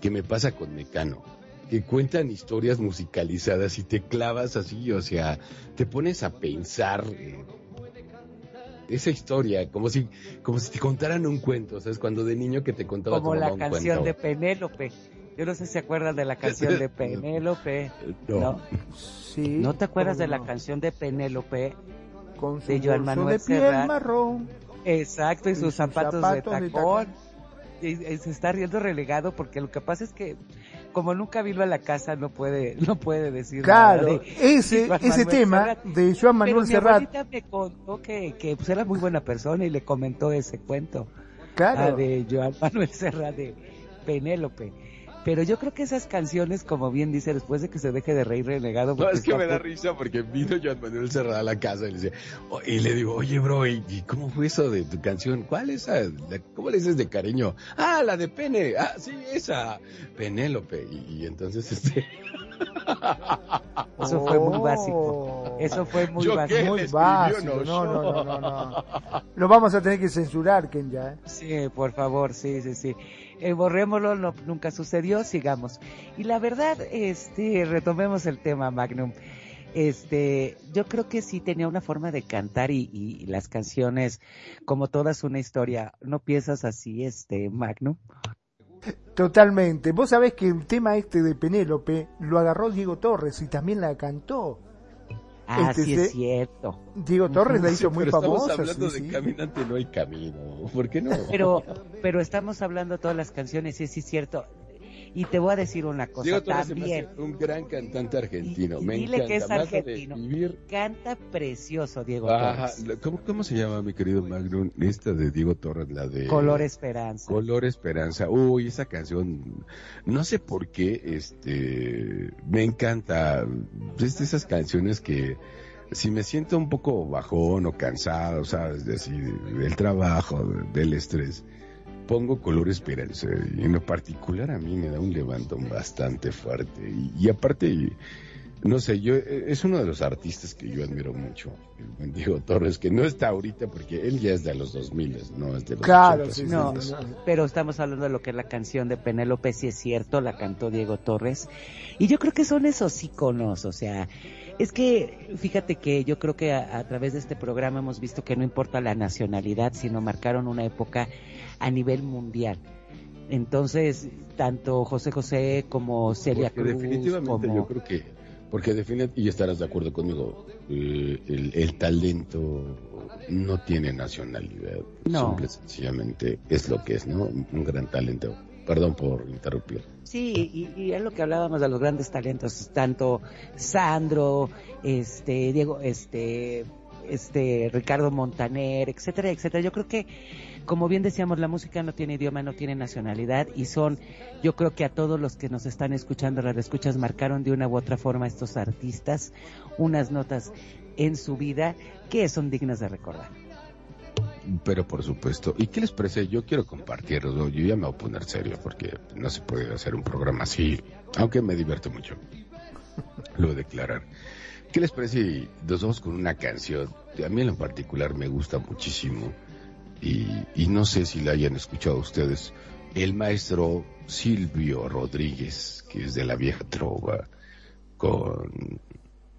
que me pasa con Mecano, que cuentan historias musicalizadas y te clavas así, o sea, te pones a pensar esa historia, como si, como si te contaran un cuento, ¿sabes? Cuando de niño que te contaba
Como la canción de Penélope. Yo no sé si se acuerdan de la canción de Penélope. No. ¿No? Sí, ¿No te acuerdas de la canción de Penélope?
Con su de Joan Manuel de piel marrón.
Exacto, y sus, zapatos, de tacón. Y, se está riendo relegado porque lo que pasa es que como nunca vino a la casa no puede no puede decir
claro
nada
ese ese tema de Joan Manuel Serrat.
mi me contó que, que pues, era muy buena persona y le comentó ese cuento. Claro. De Joan Manuel Serrat de Penélope pero yo creo que esas canciones, como bien dice, después de que se deje de reír renegado.
No, es que me da risa porque vino Joan Manuel Serrat a la casa y le, y le digo, oye, bro, ¿y, cómo fue eso de tu canción? ¿Cuál es esa? ¿Cómo le dices de cariño? Ah, la de Pene. Ah, sí, esa. Penélope. Y, entonces este.
Eso fue muy básico. Eso fue muy básico.
Muy básico. No, no, no, no, Lo vamos a tener que censurar, Kenya. ¿eh?
Sí, por favor, sí, sí, sí eh, borrémoslo, nunca sucedió, sigamos. Y la verdad, este, retomemos el tema, Magnum. Este, yo creo que sí tenía una forma de cantar y, las canciones, como todas una historia, ¿no piensas así, este, Magnum?
Totalmente. Vos sabés que el tema este de Penélope lo agarró Diego Torres y también la cantó.
Ah, este, sí es cierto.
Diego Torres la hizo muy famosa.
Estamos hablando de Caminante no hay camino. ¿Por qué no?
Pero, pero estamos hablando de todas las canciones, sí, sí es cierto. Y te voy a decir una cosa Diego también.
un gran cantante argentino. me
dile
encanta.
que es argentino. Canta precioso Diego Torres.
¿Cómo, ¿Cómo se llama mi querido Magnum? Esta de Diego Torres, la de
Color Esperanza.
Color Esperanza. Uy, esa canción, no sé por qué, este, me encanta. Es de esas canciones que si me siento un poco bajón o cansado, sabes, de así, del trabajo, del estrés pongo color esperanza y en lo particular a mí me da un levantón bastante fuerte y, aparte no sé yo es uno de los artistas que yo admiro mucho el Diego Torres que no está ahorita porque él ya es de los 2000 no es de los
claro no, pero estamos hablando de lo que es la canción de Penélope si es cierto la cantó Diego Torres. Y yo creo que son esos iconos o sea es que fíjate que yo creo que a, a través de este programa hemos visto que no importa la nacionalidad sino marcaron una época a nivel mundial. Entonces, tanto José José como Celia Cruz.
Definitivamente, yo creo que, porque definitivamente, y estarás de acuerdo conmigo, eh, el, talento no tiene nacionalidad. No. Simple, sencillamente es lo que es, ¿no? Un gran talento. Perdón por interrumpir.
Sí, y, y, es lo que hablábamos de los grandes talentos, tanto Sandro, este, Diego, este, este, Ricardo Montaner, etcétera, etcétera. Yo creo que como bien decíamos, la música no tiene idioma, no tiene nacionalidad y son, yo creo que a todos los que nos están escuchando, las escuchas marcaron de una u otra forma estos artistas unas notas en su vida que son dignas de recordar.
Pero por supuesto, ¿y qué les parece? Yo quiero compartirlo, yo ya me voy a poner serio porque no se puede hacer un programa así, aunque me divierto mucho. Lo de declarar. ¿Qué les parece? Nos vamos con una canción. A mí en lo particular me gusta muchísimo y, no sé si la hayan escuchado ustedes, el maestro Silvio Rodríguez, que es de la vieja trova, con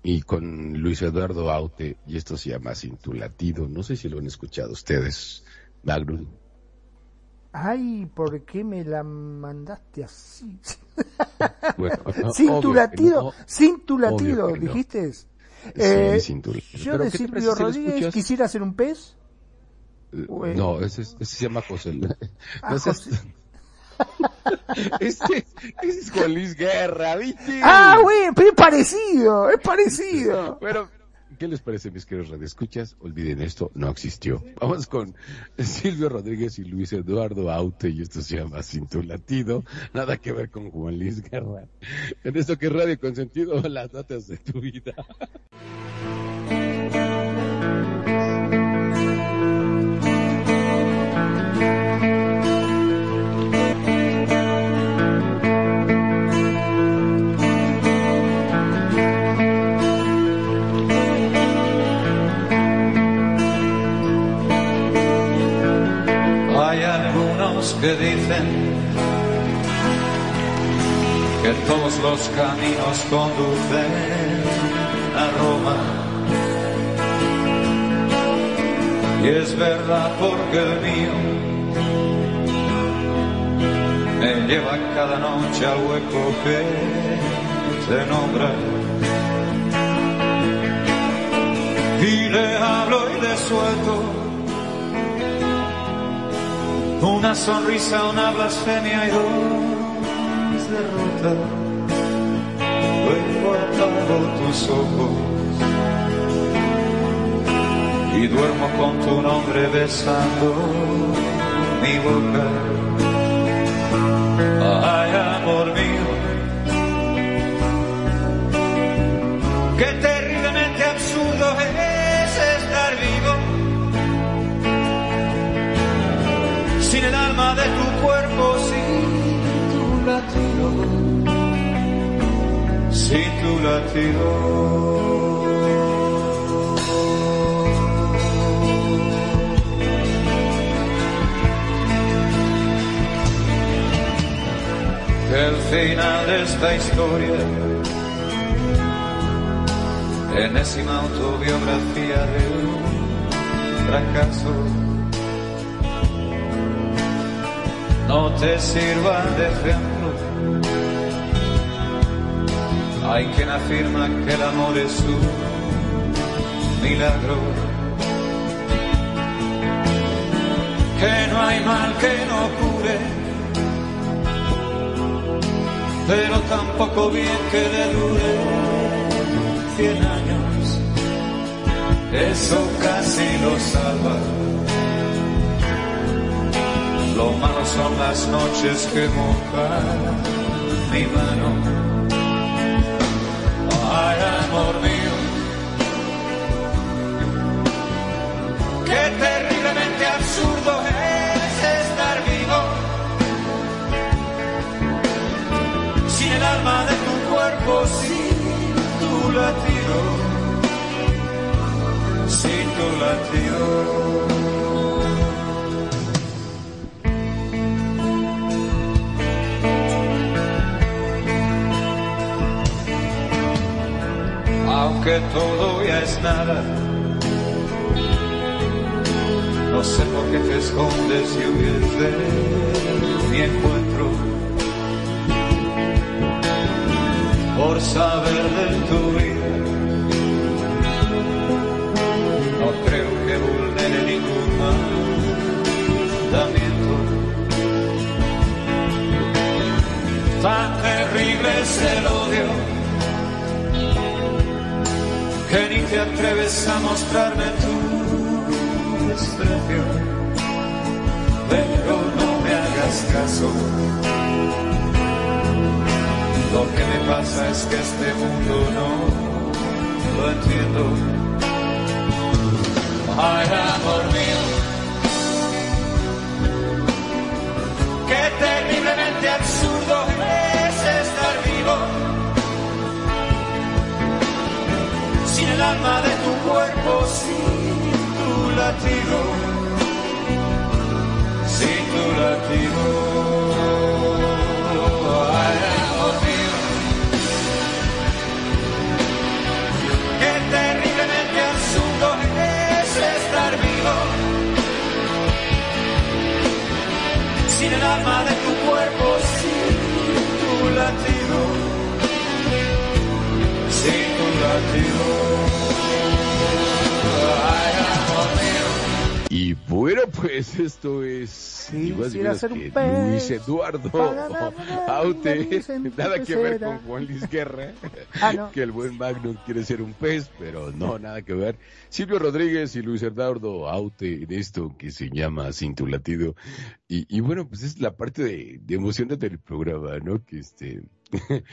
y con Luis Eduardo Aute, y esto se llama Cintulatido. No sé si lo han escuchado ustedes, Magnum.
Ay, ¿por qué me la mandaste así? Bueno, Cintulatido, Cintulatido, dijiste. Eh, yo de Silvio Rodríguez quisiera hacer un pez.
No, ese, ese, se llama José. Ah, este, es Juan Luis Guerra, ¿viste?
Ah, güey, pero es parecido, es parecido.
Pero, ¿qué les parece, mis queridos escuchas? Olviden esto, no existió. Vamos con Silvio Rodríguez y Luis Eduardo Aute, y esto se llama Cinto Latido. Nada que ver con Juan Luis Guerra. En esto que es Radio Consentido, las notas de tu vida.
Que dicen que todos los caminos conducen a Roma. Y es verdad porque el mío me lleva cada noche al hueco que se nombra. Y le hablo y le suelto una sonrisa, una blasfemia y dos derrotas. Luego apago tus ojos y duermo con tu nombre besando mi boca. Tu latido. El final de esta historia, enésima autobiografía de un fracaso no te sirva de ejemplo. Hay quien afirma que el amor es un milagro, que no hay mal que no cure, pero tampoco bien que le dure cien años, eso casi lo salva. Lo malo son las noches que mojan mi mano. Absurdo es estar vivo sin el alma de tu cuerpo, sin tu latido, sin tu latido. aunque todo ya es nada. No sé por qué te escondes y huyes de mi encuentro. Por saber de tu vida, no creo que vulnere ningún mandamiento. Tan terrible es el odio que ni te atreves a mostrarme tu desprecio, pero no me hagas caso. Lo que me pasa es que este mundo no lo entiendo. Ay, amor mío, qué terriblemente absurdo es estar vivo. sin el alma de tu cuerpo, tu latido, sin tu latido. Ay, amor mío, qué terriblemente absurdo es estar vivo, sin el alma de tu cuerpo, sin tu latido, sin tu latido.
Y bueno, pues esto es
Sí, ser un pez
Luis Eduardo Aute, nada que ver con Juan Luis Guerra,
Ah, no.
que el buen Magnum quiere ser un pez, pero no, nada que ver. Silvio Rodríguez y Luis Eduardo Aute en esto que se llama Sin tu latido. Y, y bueno, pues es la parte de, de emoción del programa, ¿no? Que este,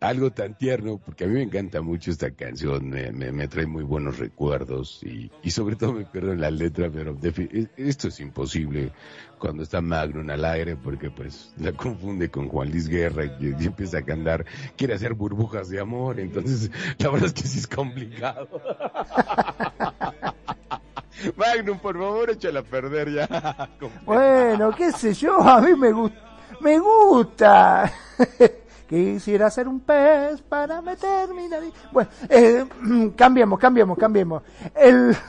algo tan tierno, porque a mí me encanta mucho esta canción, me, me, trae muy buenos recuerdos y, y sobre todo me pierdo en la letra, pero es- esto es imposible cuando está Magnum al aire, porque pues la confunde con Juan Luis Guerra y empieza a cantar, quiere hacer burbujas de amor, entonces la verdad es que sí es complicado. Magnum, por favor, échala a perder ya.
bueno, qué sé yo, a mí me gusta. Me gusta. Quisiera ser un pez para meterme nariz. Bueno, eh, cambiemos, cambiemos, cambiemos. El...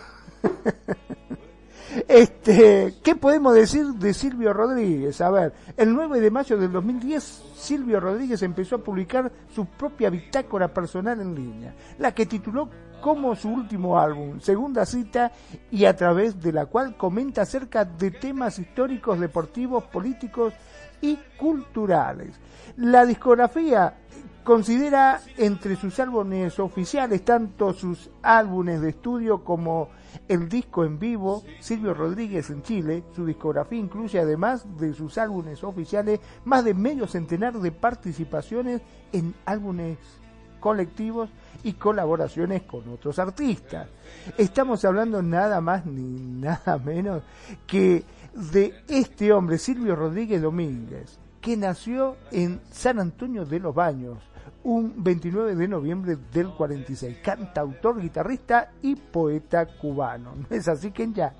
Este, ¿qué podemos decir de Silvio Rodríguez? A ver, el 9 de mayo del 2010, Silvio Rodríguez empezó a publicar su propia bitácora personal en línea, la que tituló como su último álbum, segunda cita, y a través de la cual comenta acerca de temas históricos, deportivos, políticos y culturales. La discografía considera entre sus álbumes oficiales tanto sus álbumes de estudio como el disco en vivo Silvio Rodríguez en Chile. Su discografía incluye además de sus álbumes oficiales más de medio centenar de participaciones en álbumes colectivos y colaboraciones con otros artistas. Estamos hablando nada más ni nada menos que de este hombre, Silvio Rodríguez Domínguez, que nació en San Antonio de los Baños, un 29 de noviembre del 46. Cantautor, guitarrista y poeta cubano. ¿No es así, que ya?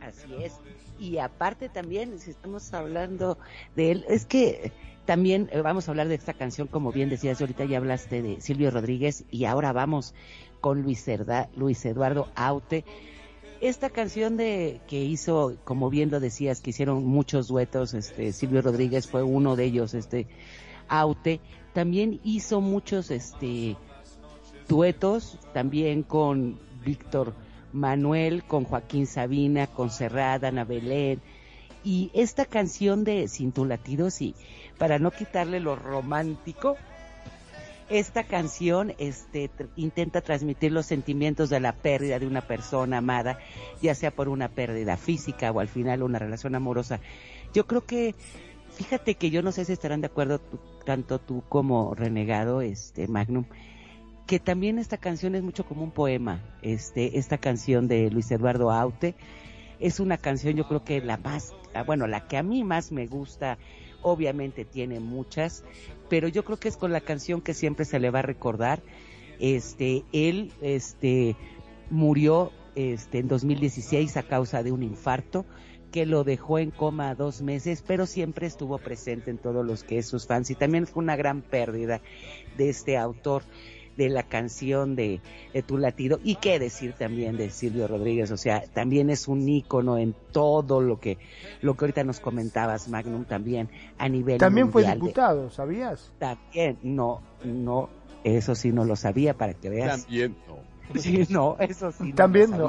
Así es. Y aparte también, si estamos hablando de él, es que también eh, vamos a hablar de esta canción, como bien decías, ahorita ya hablaste de Silvio Rodríguez y ahora vamos con Luis, Luis Eduardo Aute. Esta canción de que hizo, como bien lo decías, que hicieron muchos duetos, este Silvio Rodríguez fue uno de ellos, este Aute, también hizo muchos este duetos también con Víctor Manuel, con Joaquín Sabina, con Serrada, Ana Belén. Y esta canción de Sin tu latidos, y para no quitarle lo romántico, esta canción este, intenta transmitir los sentimientos de la pérdida de una persona amada, ya sea por una pérdida física o al final una relación amorosa. Yo creo que Fíjate que yo no sé si estarán de acuerdo tanto tú como Renegado, este Magnum, que también esta canción es mucho como un poema. Este, esta canción de Luis Eduardo Aute es una canción, yo creo que la más, ah, bueno, la que a mí más me gusta, obviamente tiene muchas, pero yo creo que es con la canción que siempre se le va a recordar. Este, él, este, murió, este, en 2016 a causa de un infarto que lo dejó en coma dos meses, pero siempre estuvo presente en todos los que es sus fans y también fue una gran pérdida de este autor de la canción de, Tu Latido y qué decir también de Silvio Rodríguez, o sea, también es un ícono en todo lo que lo que ahorita nos comentabas, Magnum, también a nivel
También fue diputado, ¿sabías?
También, no, no, eso sí no lo sabía para que veas.
También no.
Sí, no, eso sí.
También no.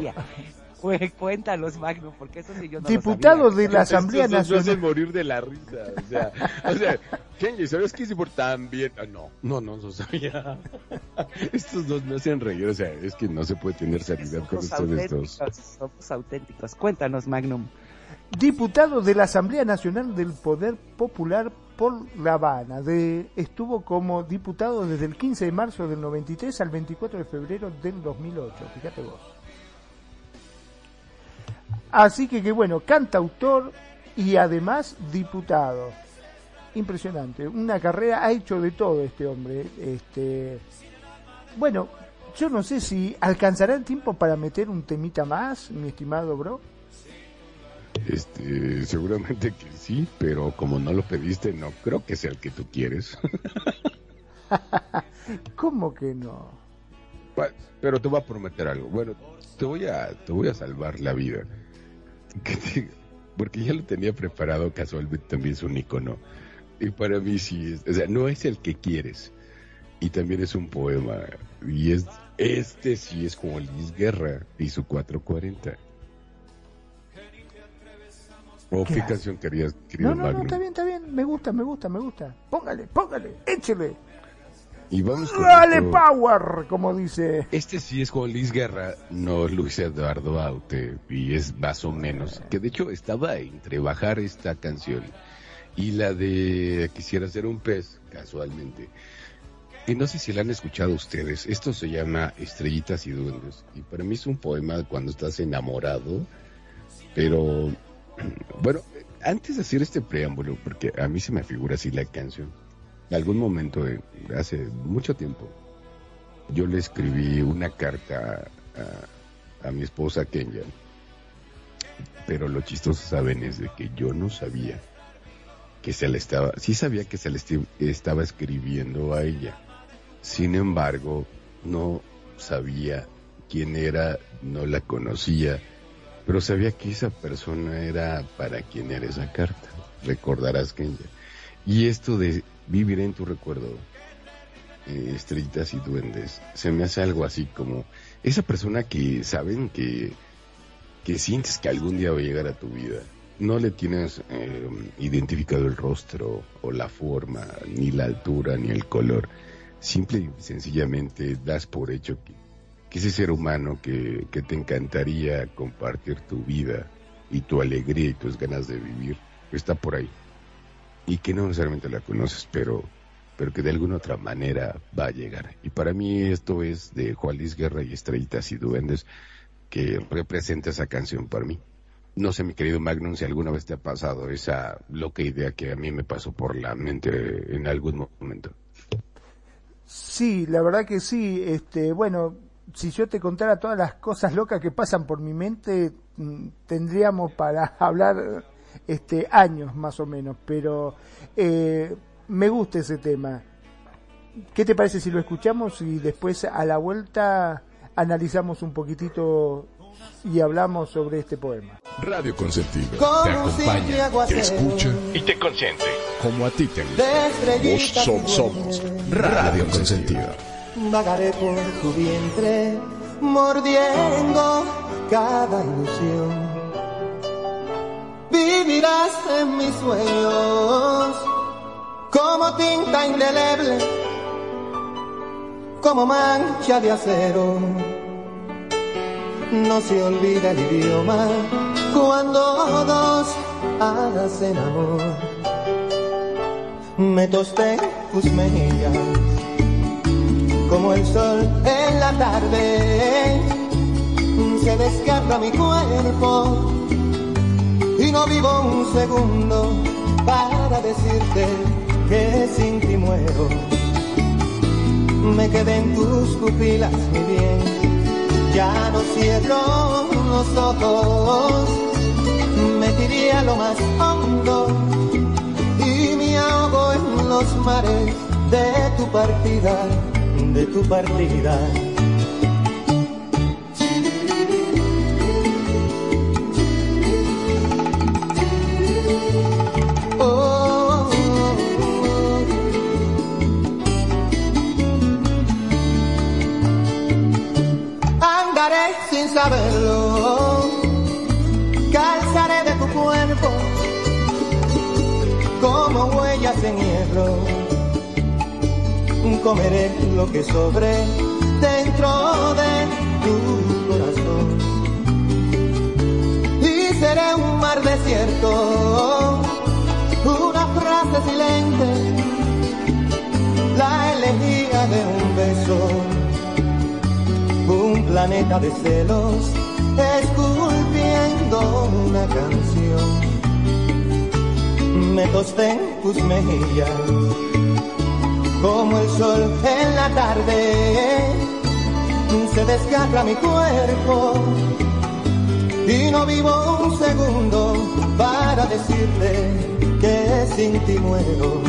Cuéntalos, Magno, porque eso sí yo no
Diputado de la Asamblea Nacional.
Nos morir de la risa. O sea, o sea Kenji, ¿sabes qué es importante? Ah, no, no, no lo sabía. Estos dos me hacen reír. O sea, es que no se puede tener sanidad con ustedes dos.
Somos auténticos. Cuéntanos, Magnum.
Diputado de la Asamblea Nacional del Poder Popular por La Habana. De, estuvo como diputado desde el 15 de marzo del 93 al 24 de febrero del 2008. Fíjate vos. Así que, que bueno, cantautor y además diputado. Impresionante. Una carrera, ha hecho de todo este hombre. Este, bueno, yo no sé si alcanzará el tiempo para meter un temita más, mi estimado bro.
Este, seguramente que sí, pero como no lo pediste, no creo que sea el que tú quieres.
¿Cómo que no?
Pero te voy a prometer algo. Bueno, te voy a, te voy a salvar la vida. porque ya lo tenía preparado, casualmente también es un icono. Y para mí sí, es, o sea, no es el que quieres. Y también es un poema. Y es este sí es como Luis Guerra y su 440. ¿O qué, canción querías,
querido No, no, no, está bien, está bien. Me gusta, me gusta, me gusta. Póngale, póngale, échele.
Y vamos con
¡Dale power! Como dice.
Este sí es Juan Luis Guerra, no Luis Eduardo Aute. Y es más o menos. Que de hecho estaba entre bajar esta canción y la de Quisiera ser un pez, casualmente. Y no sé si la han escuchado ustedes. Esto se llama Estrellitas y Duendes. Y para mí es un poema cuando estás enamorado. Pero, bueno, antes de hacer este preámbulo, porque a mí se me figura así la canción algún momento, hace mucho tiempo, yo le escribí una carta a mi esposa Kenya. Pero lo chistoso, saben, es de que yo no sabía que se le estaba, sí sabía que se le estaba escribiendo a ella. Sin embargo, no sabía quién era, no la conocía, pero sabía que esa persona era para quien era esa carta. Recordarás, Kenya. Y esto de vivir en tu recuerdo, eh, y duendes, se me hace algo así como esa persona que saben que, que sientes que algún día va a llegar a tu vida. No le tienes eh, identificado el rostro o la forma, ni la altura, ni el color. Simple y sencillamente das por hecho que, que ese ser humano que, que te encantaría compartir tu vida y tu alegría y tus ganas de vivir está por ahí y que no necesariamente la conoces, pero, pero que de alguna otra manera va a llegar. Y para mí esto es de Juan Luis Guerra y Estrellitas y Duendes que representa esa canción para mí. No sé, mi querido Magnum, si alguna vez te ha pasado esa loca idea que a mí me pasó por la mente en algún momento.
Sí, la verdad que sí. Este, bueno, si yo te contara todas las cosas locas que pasan por mi mente, mm, tendríamos para hablar este, años más o menos, pero eh, me gusta ese tema. ¿Qué te parece si lo escuchamos y después a la vuelta analizamos un poquitito y hablamos sobre este poema?
Radio Consentido te acompaña, te escucha y te consiente como a ti te gusta. Vos somos Radio Consentido.
Vagaré por tu vientre mordiendo cada ilusión vivirás en mis sueños como tinta indeleble, como mancha de acero. No se olvida el idioma cuando dos hacen amor. Me tosté tus mejillas como el sol en la tarde. Se descarga mi cuerpo y no vivo un segundo para decirte que sin ti muero. Me quedé en tus pupilas, mi bien, ya no cierro los ojos, me tiré a lo más hondo y me ahogo en los mares de tu partida, de tu partida. Saberlo. Calzaré de tu cuerpo como huellas en hierro. Comeré lo que sobre dentro de tu corazón. Y seré un mar desierto, una frase silente, la elegía de un beso un planeta de celos, esculpiendo una canción. Me tosté en tus mejillas, como el sol en la tarde, se desgarra mi cuerpo y no vivo un segundo para decirte que sin ti muero.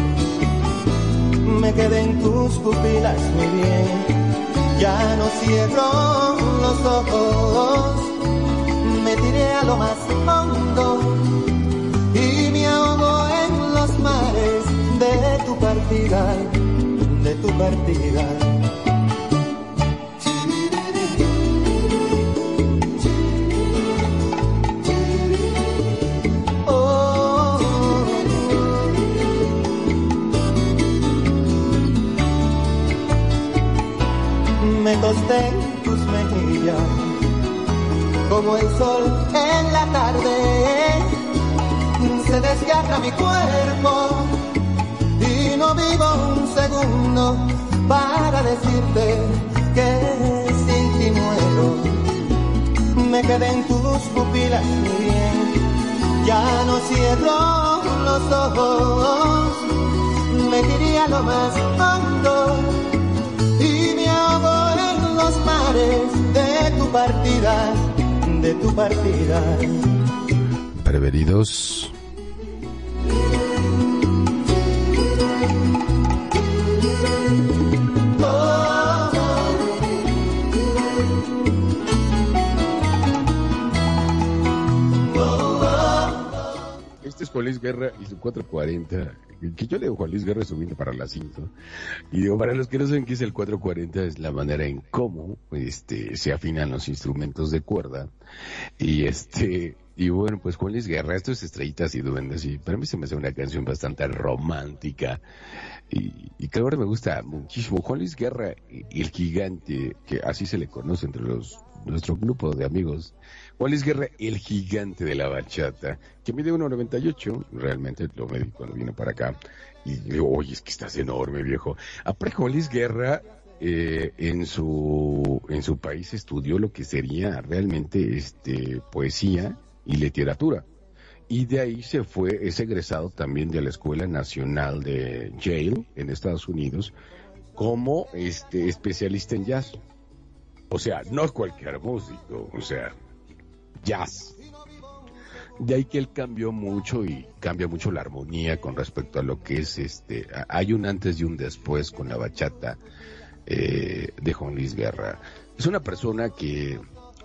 Me quedé en tus pupilas, mi bien ya no cierro los ojos, me tiré a lo más hondo y me ahogo en los mares de tu partida, de tu partida. En tus mejillas, como el sol en la tarde, se desgarra mi cuerpo y no vivo un segundo para decirte que sin ti muero. Me quedé en tus pupilas, bien, ya no cierro los ojos, me diría lo más hondo de tu partida, de tu partida.
Prevenidos. Juan Luis Guerra y su 440, que yo leo Juan Luis Guerra subiendo para las 5. Y digo, para los que no saben qué es el 440, es la manera en cómo este, se afinan los instrumentos de cuerda. Y este, y bueno, pues Juan Luis Guerra, esto es Estrellitas y Duendes, y para mí se me hace una canción bastante romántica, y, y me gusta muchísimo. Juan Luis Guerra, el gigante, que así se le conoce entre los nuestro grupo de amigos, Luis Guerra, el gigante de la bachata, que mide 1,98, realmente lo medí cuando vino para acá, y digo, oye, es que estás enorme, viejo. Aparte, Luis Guerra, eh, en su en su país estudió lo que sería realmente este poesía y literatura. Y de ahí se fue es egresado también de la escuela nacional de Yale en Estados Unidos como este especialista en jazz. O sea no cualquier músico o sea jazz de ahí que él cambió mucho y cambia mucho la armonía con respecto a lo que es este hay un antes y un después con la bachata eh, de Juan Luis Guerra. Es una persona que,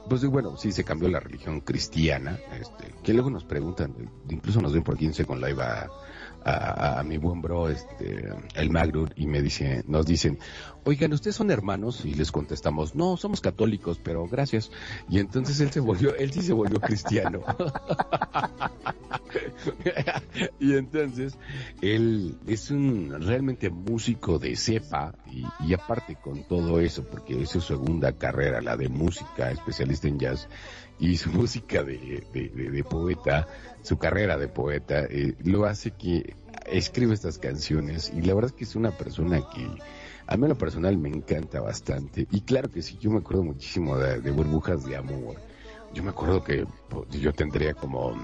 pues bueno, sí se cambió la religión cristiana, este, que luego nos preguntan, incluso nos ven por 15 con live a, a, mi buen bro, este, el Magrud, y me dice, nos dicen, oigan, ¿ustedes son hermanos? Y les contestamos, no, somos católicos, pero gracias. Y entonces él se volvió, él sí se volvió cristiano. y entonces, él es un realmente músico de cepa, y, y aparte con todo eso, porque es su segunda carrera, la de música, especialista en jazz, y su música de, de, poeta, su carrera de poeta, eh, lo hace que escribe estas canciones. Y la verdad es que es una persona que a mí en lo personal me encanta bastante. Y claro que sí, yo me acuerdo muchísimo de, de burbujas de amor yo me acuerdo que pues, yo tendría como,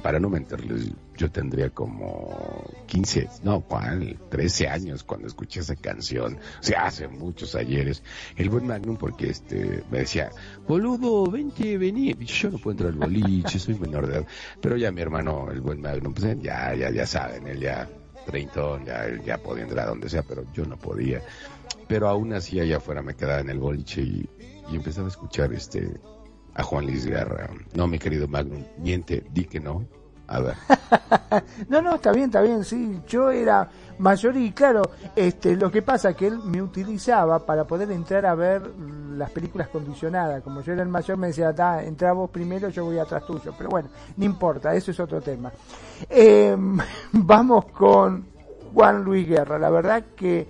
para no mentirles, yo tendría como 15, no, ¿cuál? 13 años cuando escuché esa canción. O sea, hace muchos ayeres. El buen Magnum porque este, me decía, boludo, vente, vení. Yo no puedo entrar al boliche, soy menor de edad. Pero ya mi hermano, el buen Magnum, pues ya, ya, ya saben, él ya, treintón, ya, ya podía entrar a donde sea, pero yo no podía. Pero aún así allá afuera me quedaba en el boliche y empezaba a escuchar este a Juan Luis Guerra. No, mi querido Magnum, miente, di que no. A ver.
no, no, está bien, está bien, sí. Yo era mayor y claro, este, lo que pasa es que él me utilizaba para poder entrar a ver las películas condicionadas. Como yo era el mayor, me decía, da, entra vos primero, yo voy atrás tuyo. Pero bueno, no importa, eso es otro tema. Em, vamos con Juan Luis Guerra. La verdad que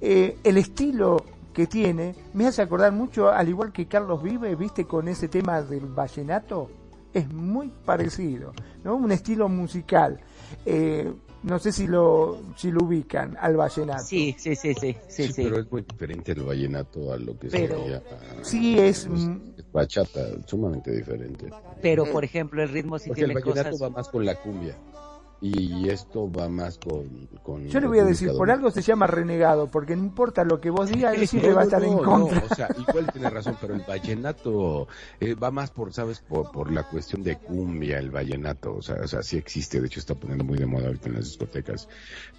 eh, el estilo que tiene me hace acordar mucho, al igual que Carlos Vive, viste, con ese tema del vallenato, es muy parecido, ¿no? Un estilo musical. Eh, no sé si lo, si lo ubican al vallenato.
Sí, sí, sí, sí, sí,
Pero es muy diferente el vallenato a lo que sería.
Sí, es.
bachata, sumamente diferente.
Pero, por ejemplo, el ritmo sí tiene
el vallenato va más con la cumbia y esto va más con, con
yo le voy a decir por algo se llama renegado porque no importa lo que vos digas él siempre va a estar en contra.
o sea igual tiene razón pero el vallenato eh, va más por sabes por, por la cuestión de cumbia el vallenato o sea o sea sí existe de hecho está poniendo muy de moda ahorita en las discotecas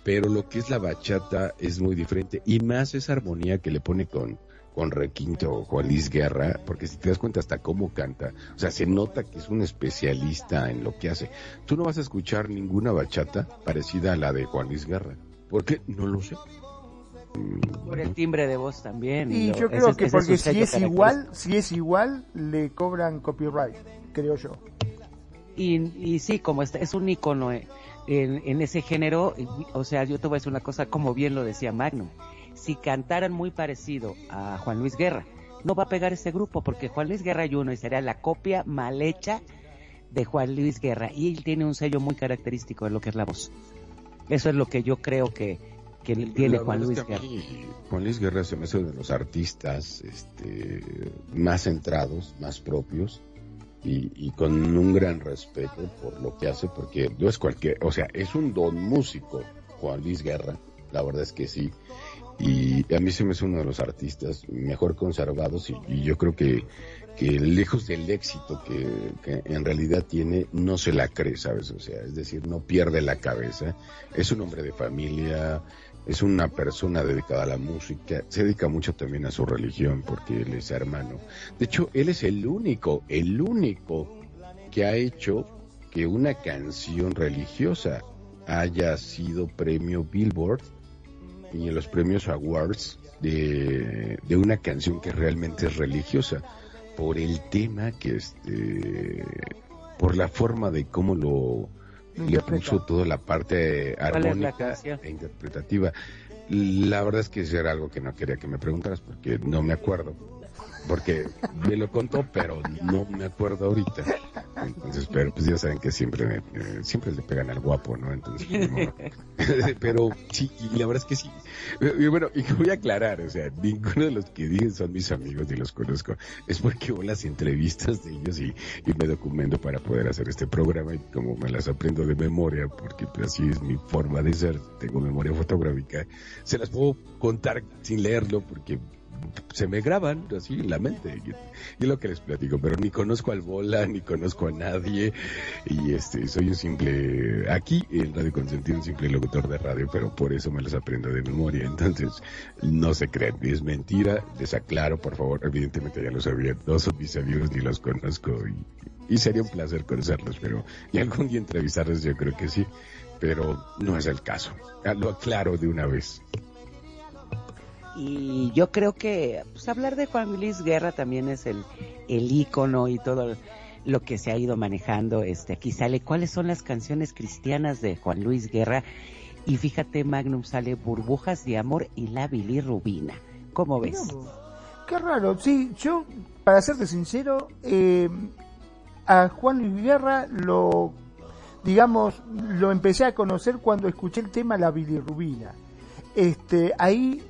pero lo que es la bachata es muy diferente y más esa armonía que le pone con con Requinto Juan Luis Guerra, porque si te das cuenta hasta cómo canta, o sea, se nota que es un especialista en lo que hace. Tú no vas a escuchar ninguna bachata parecida a la de Juan Luis Guerra, porque no lo sé.
Por el timbre de voz también.
Y yo creo que porque si es igual, si es igual, le cobran copyright, creo yo.
Y, y sí, como es, es un icono en, en ese género, o sea, yo te voy a decir una cosa, como bien lo decía Magnum si cantaran muy parecido a Juan Luis Guerra, no va a pegar ese grupo porque Juan Luis Guerra y uno y sería la copia mal hecha de Juan Luis Guerra y él tiene un sello muy característico de lo que es la voz. Eso es lo que yo creo que, que tiene Juan Luis Guerra.
Juan Luis Guerra se me hace uno de los artistas este, más centrados, más propios y, y, con un gran respeto por lo que hace porque no es cualquier, o sea, es un don músico Juan Luis Guerra, la verdad es que sí y a mí se me es uno de los artistas mejor conservados y, yo creo que, que lejos del éxito que, en realidad tiene, no se la cree, ¿sabes? O sea, es decir, no pierde la cabeza, es un hombre de familia, es una persona dedicada a la música, se dedica mucho también a su religión porque él es hermano. De hecho, él es el único, el único que ha hecho que una canción religiosa haya sido premio Billboard y en los premios Awards de, una canción que realmente es religiosa por el tema que este por la forma de cómo lo le puso toda la parte armónica e interpretativa. La verdad es que eso era algo que no quería que me preguntaras porque no me acuerdo porque me lo contó, pero no me acuerdo ahorita. Entonces, pero pues ya saben que siempre siempre le pegan al guapo, ¿no? Entonces, pues, pero sí, y la verdad es que sí. Y bueno, y voy a aclarar, o sea, ninguno de los que dicen son mis amigos ni los conozco. Es porque hago las entrevistas de ellos y, y me documento para poder hacer este programa y como me las aprendo de memoria, porque pues, así es mi forma de ser, tengo memoria fotográfica, se las puedo contar sin leerlo porque se me graban así en la mente. Y, lo que les platico, pero ni conozco al Bola, ni conozco a nadie. Y este, soy un simple, aquí en Radio Consentido, un simple locutor de radio, pero por eso me los aprendo de memoria. Entonces, no se crean, es mentira. Les aclaro, por favor, evidentemente ya lo sabía, no son mis amigos ni los conozco. Y, y sería un placer conocerlos, pero, y algún día entrevistarlos yo creo que sí, pero no es el caso. Lo aclaro de una vez.
Y yo creo que pues, hablar de Juan Luis Guerra también es el, el ícono y todo lo que se ha ido manejando. Este, aquí sale cuáles son las canciones cristianas de Juan Luis Guerra. Y fíjate, Magnum sale Burbujas de Amor y La Bilirrubina. ¿Cómo ves?
qué raro. Sí, yo, para serte sincero, eh, a Juan Luis Guerra lo, digamos, lo empecé a conocer cuando escuché el tema La Bilirrubina. Este, ahí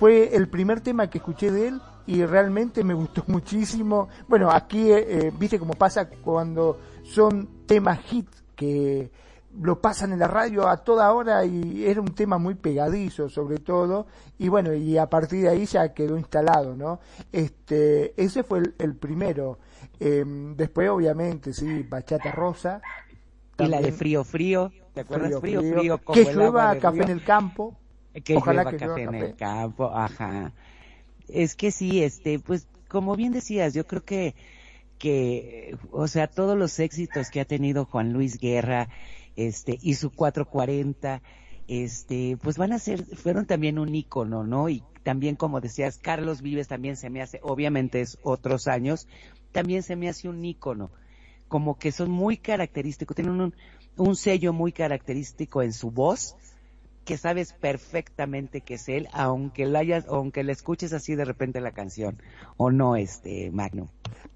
fue el primer tema que escuché de él y realmente me gustó muchísimo. Bueno, aquí, eh, eh, viste cómo pasa cuando son temas hit que lo pasan en la radio a toda hora y era un tema muy pegadizo sobre todo. Y bueno y a partir de ahí ya quedó instalado no este ese fue el, primero. Em, después obviamente sí bachata rosa.
Y la de frío frío. te acuerdas frío frío,
que llueva café en el campo
que Ojalá que café en el campo, ajá. Es que sí, este, pues como bien decías, yo creo que que, o sea, todos los éxitos que ha tenido Juan Luis Guerra, este, y su 440, este, pues van a ser, fueron también un ícono, ¿no? Y también, como decías, Carlos Vives también se me hace, obviamente es otros años, también se me hace un ícono, como que son muy característicos, tienen un, un sello muy característico en su voz, que sabes perfectamente que es él, aunque la hayas, aunque le escuches así de repente la canción, o no, este Magno.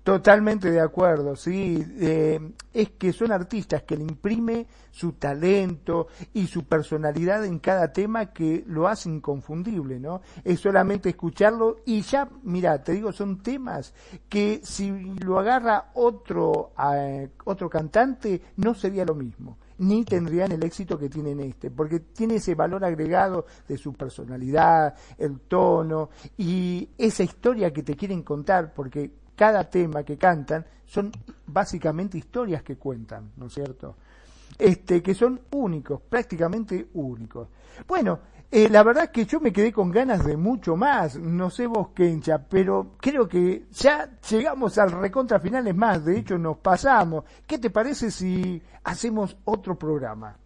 Totalmente de acuerdo, sí. Eh, es que son artistas que le imprime su talento y su personalidad en cada tema que lo hace inconfundible, ¿no? Es solamente escucharlo y ya, mira, te digo, son temas que si lo agarra otro, eh, otro cantante no sería lo mismo ni tendrían el éxito que tienen este, porque tiene ese valor agregado de su personalidad, el tono y esa historia que te quieren contar, porque cada tema que cantan son básicamente historias que cuentan, ¿no es cierto? Este, que son únicos, prácticamente únicos. Bueno, eh, la verdad que yo me quedé con ganas de mucho más, no sé vos, Kencha, pero creo que ya llegamos al recontra finales más, de hecho nos pasamos. ¿Qué te parece si hacemos otro programa?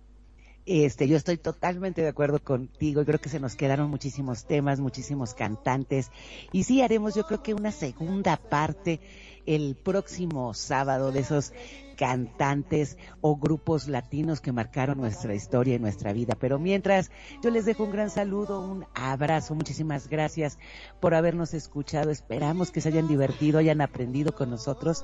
Este, yo estoy totalmente de acuerdo contigo. Creo que se nos quedaron muchísimos temas, muchísimos cantantes. Y sí haremos, yo creo que una segunda parte el próximo sábado de esos cantantes o grupos latinos que marcaron nuestra historia y nuestra vida. Pero mientras, yo les dejo un gran saludo, un abrazo, muchísimas gracias por habernos escuchado. Esperamos que se hayan divertido, hayan aprendido con nosotros.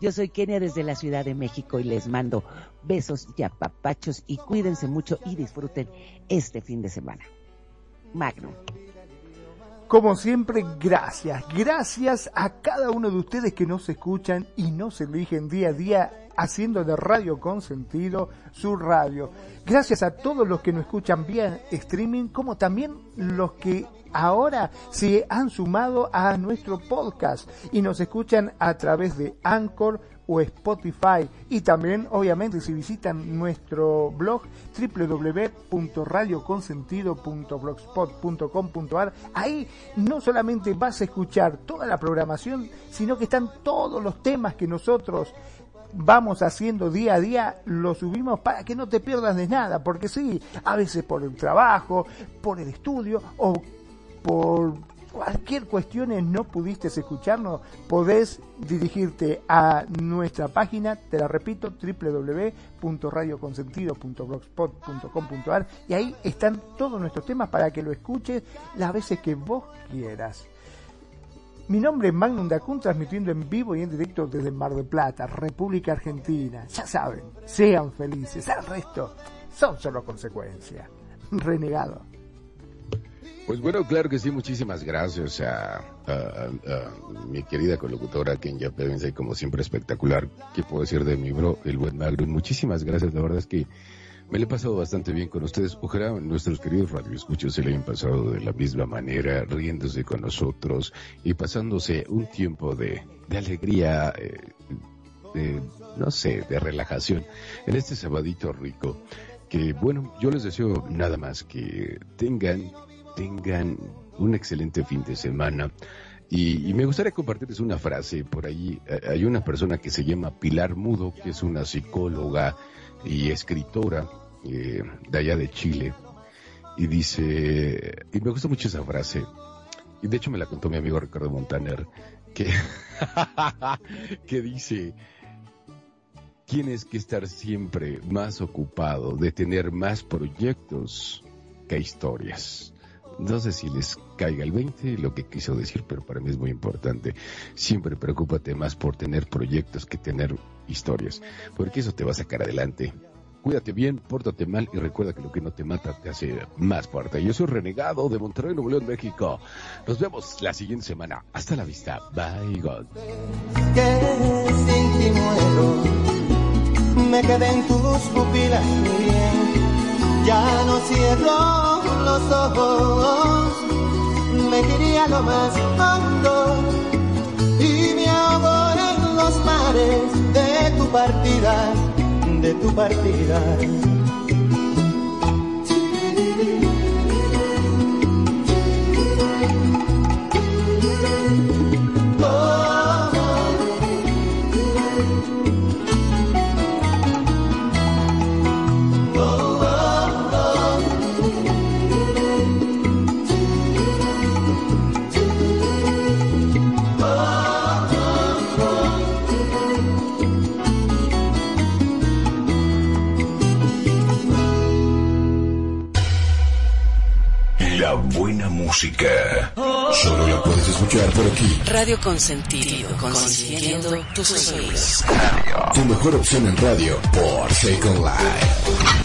Yo soy Kenia desde la Ciudad de México y les mando besos y apapachos y cuídense mucho y disfruten este fin de semana. Magno.
Como siempre, gracias. Gracias a cada uno de ustedes que nos escuchan y nos eligen día a día haciendo de Radio Consentido su radio. Gracias a todos los que nos escuchan vía streaming, como también los que ahora se han sumado a nuestro podcast y nos escuchan a través de Anchor o Spotify. Y también obviamente si visitan nuestro blog www.radioconsentido.blogspot.com.ar ahí no solamente vas a escuchar toda la programación sino que están todos los temas que nosotros vamos haciendo día a día, lo subimos para que no te pierdas de nada, porque sí, a veces por el trabajo, por el estudio o por cualquier cuestión no pudiste escucharnos, podés dirigirte a nuestra página, te la repito, www.radioconsentido.blogspot.com.ar y ahí están todos nuestros temas para que lo escuches las veces que vos quieras. Mi nombre es Magnum Dacun, transmitiendo en vivo y en directo desde Mar del Plata, República Argentina. Ya saben, sean felices, el resto son solo consecuencias. Renegado.
Pues bueno, claro que sí, muchísimas gracias a, mi querida colocutora Kenya Pevensey, como siempre espectacular. ¿Qué puedo decir de mi bro, el buen Magro? Muchísimas gracias, la verdad es que me lo he pasado bastante bien con ustedes. Ojalá nuestros queridos radioescuchos se le hayan pasado de la misma manera, riéndose con nosotros y pasándose un tiempo de, alegría, eh, de, no sé, de relajación en este sabadito rico. Que bueno, yo les deseo nada más que tengan tengan un excelente fin de semana. Y, me gustaría compartirles una frase. Por ahí eh, hay una persona que se llama Pilar Mudo, que es una psicóloga y escritora eh, de allá de Chile. Y dice, y me gusta mucho esa frase, y de hecho me la contó mi amigo Ricardo Montaner, que, que dice, tienes que estar siempre más ocupado de tener más proyectos que historias. No sé si les caiga el 20 lo que quiso decir, pero para mí es muy importante. Siempre preocúpate más por tener proyectos que tener historias, porque eso te va a sacar adelante. Cuídate bien, pórtate mal y recuerda que lo que no te mata te hace más fuerte. Yo soy Renegado de Monterrey, Nuevo León, México. Nos vemos la siguiente semana. Hasta la vista. Bye, God.
Me quedé en tus pupilas ya no cierro los ojos, me quería lo más hondo y me ahogo en los mares de tu partida, de tu partida.
Música. Solo la puedes escuchar por aquí.
Radio Consentido, consintiendo tus oídos.
Tu mejor opción en radio por Second Life.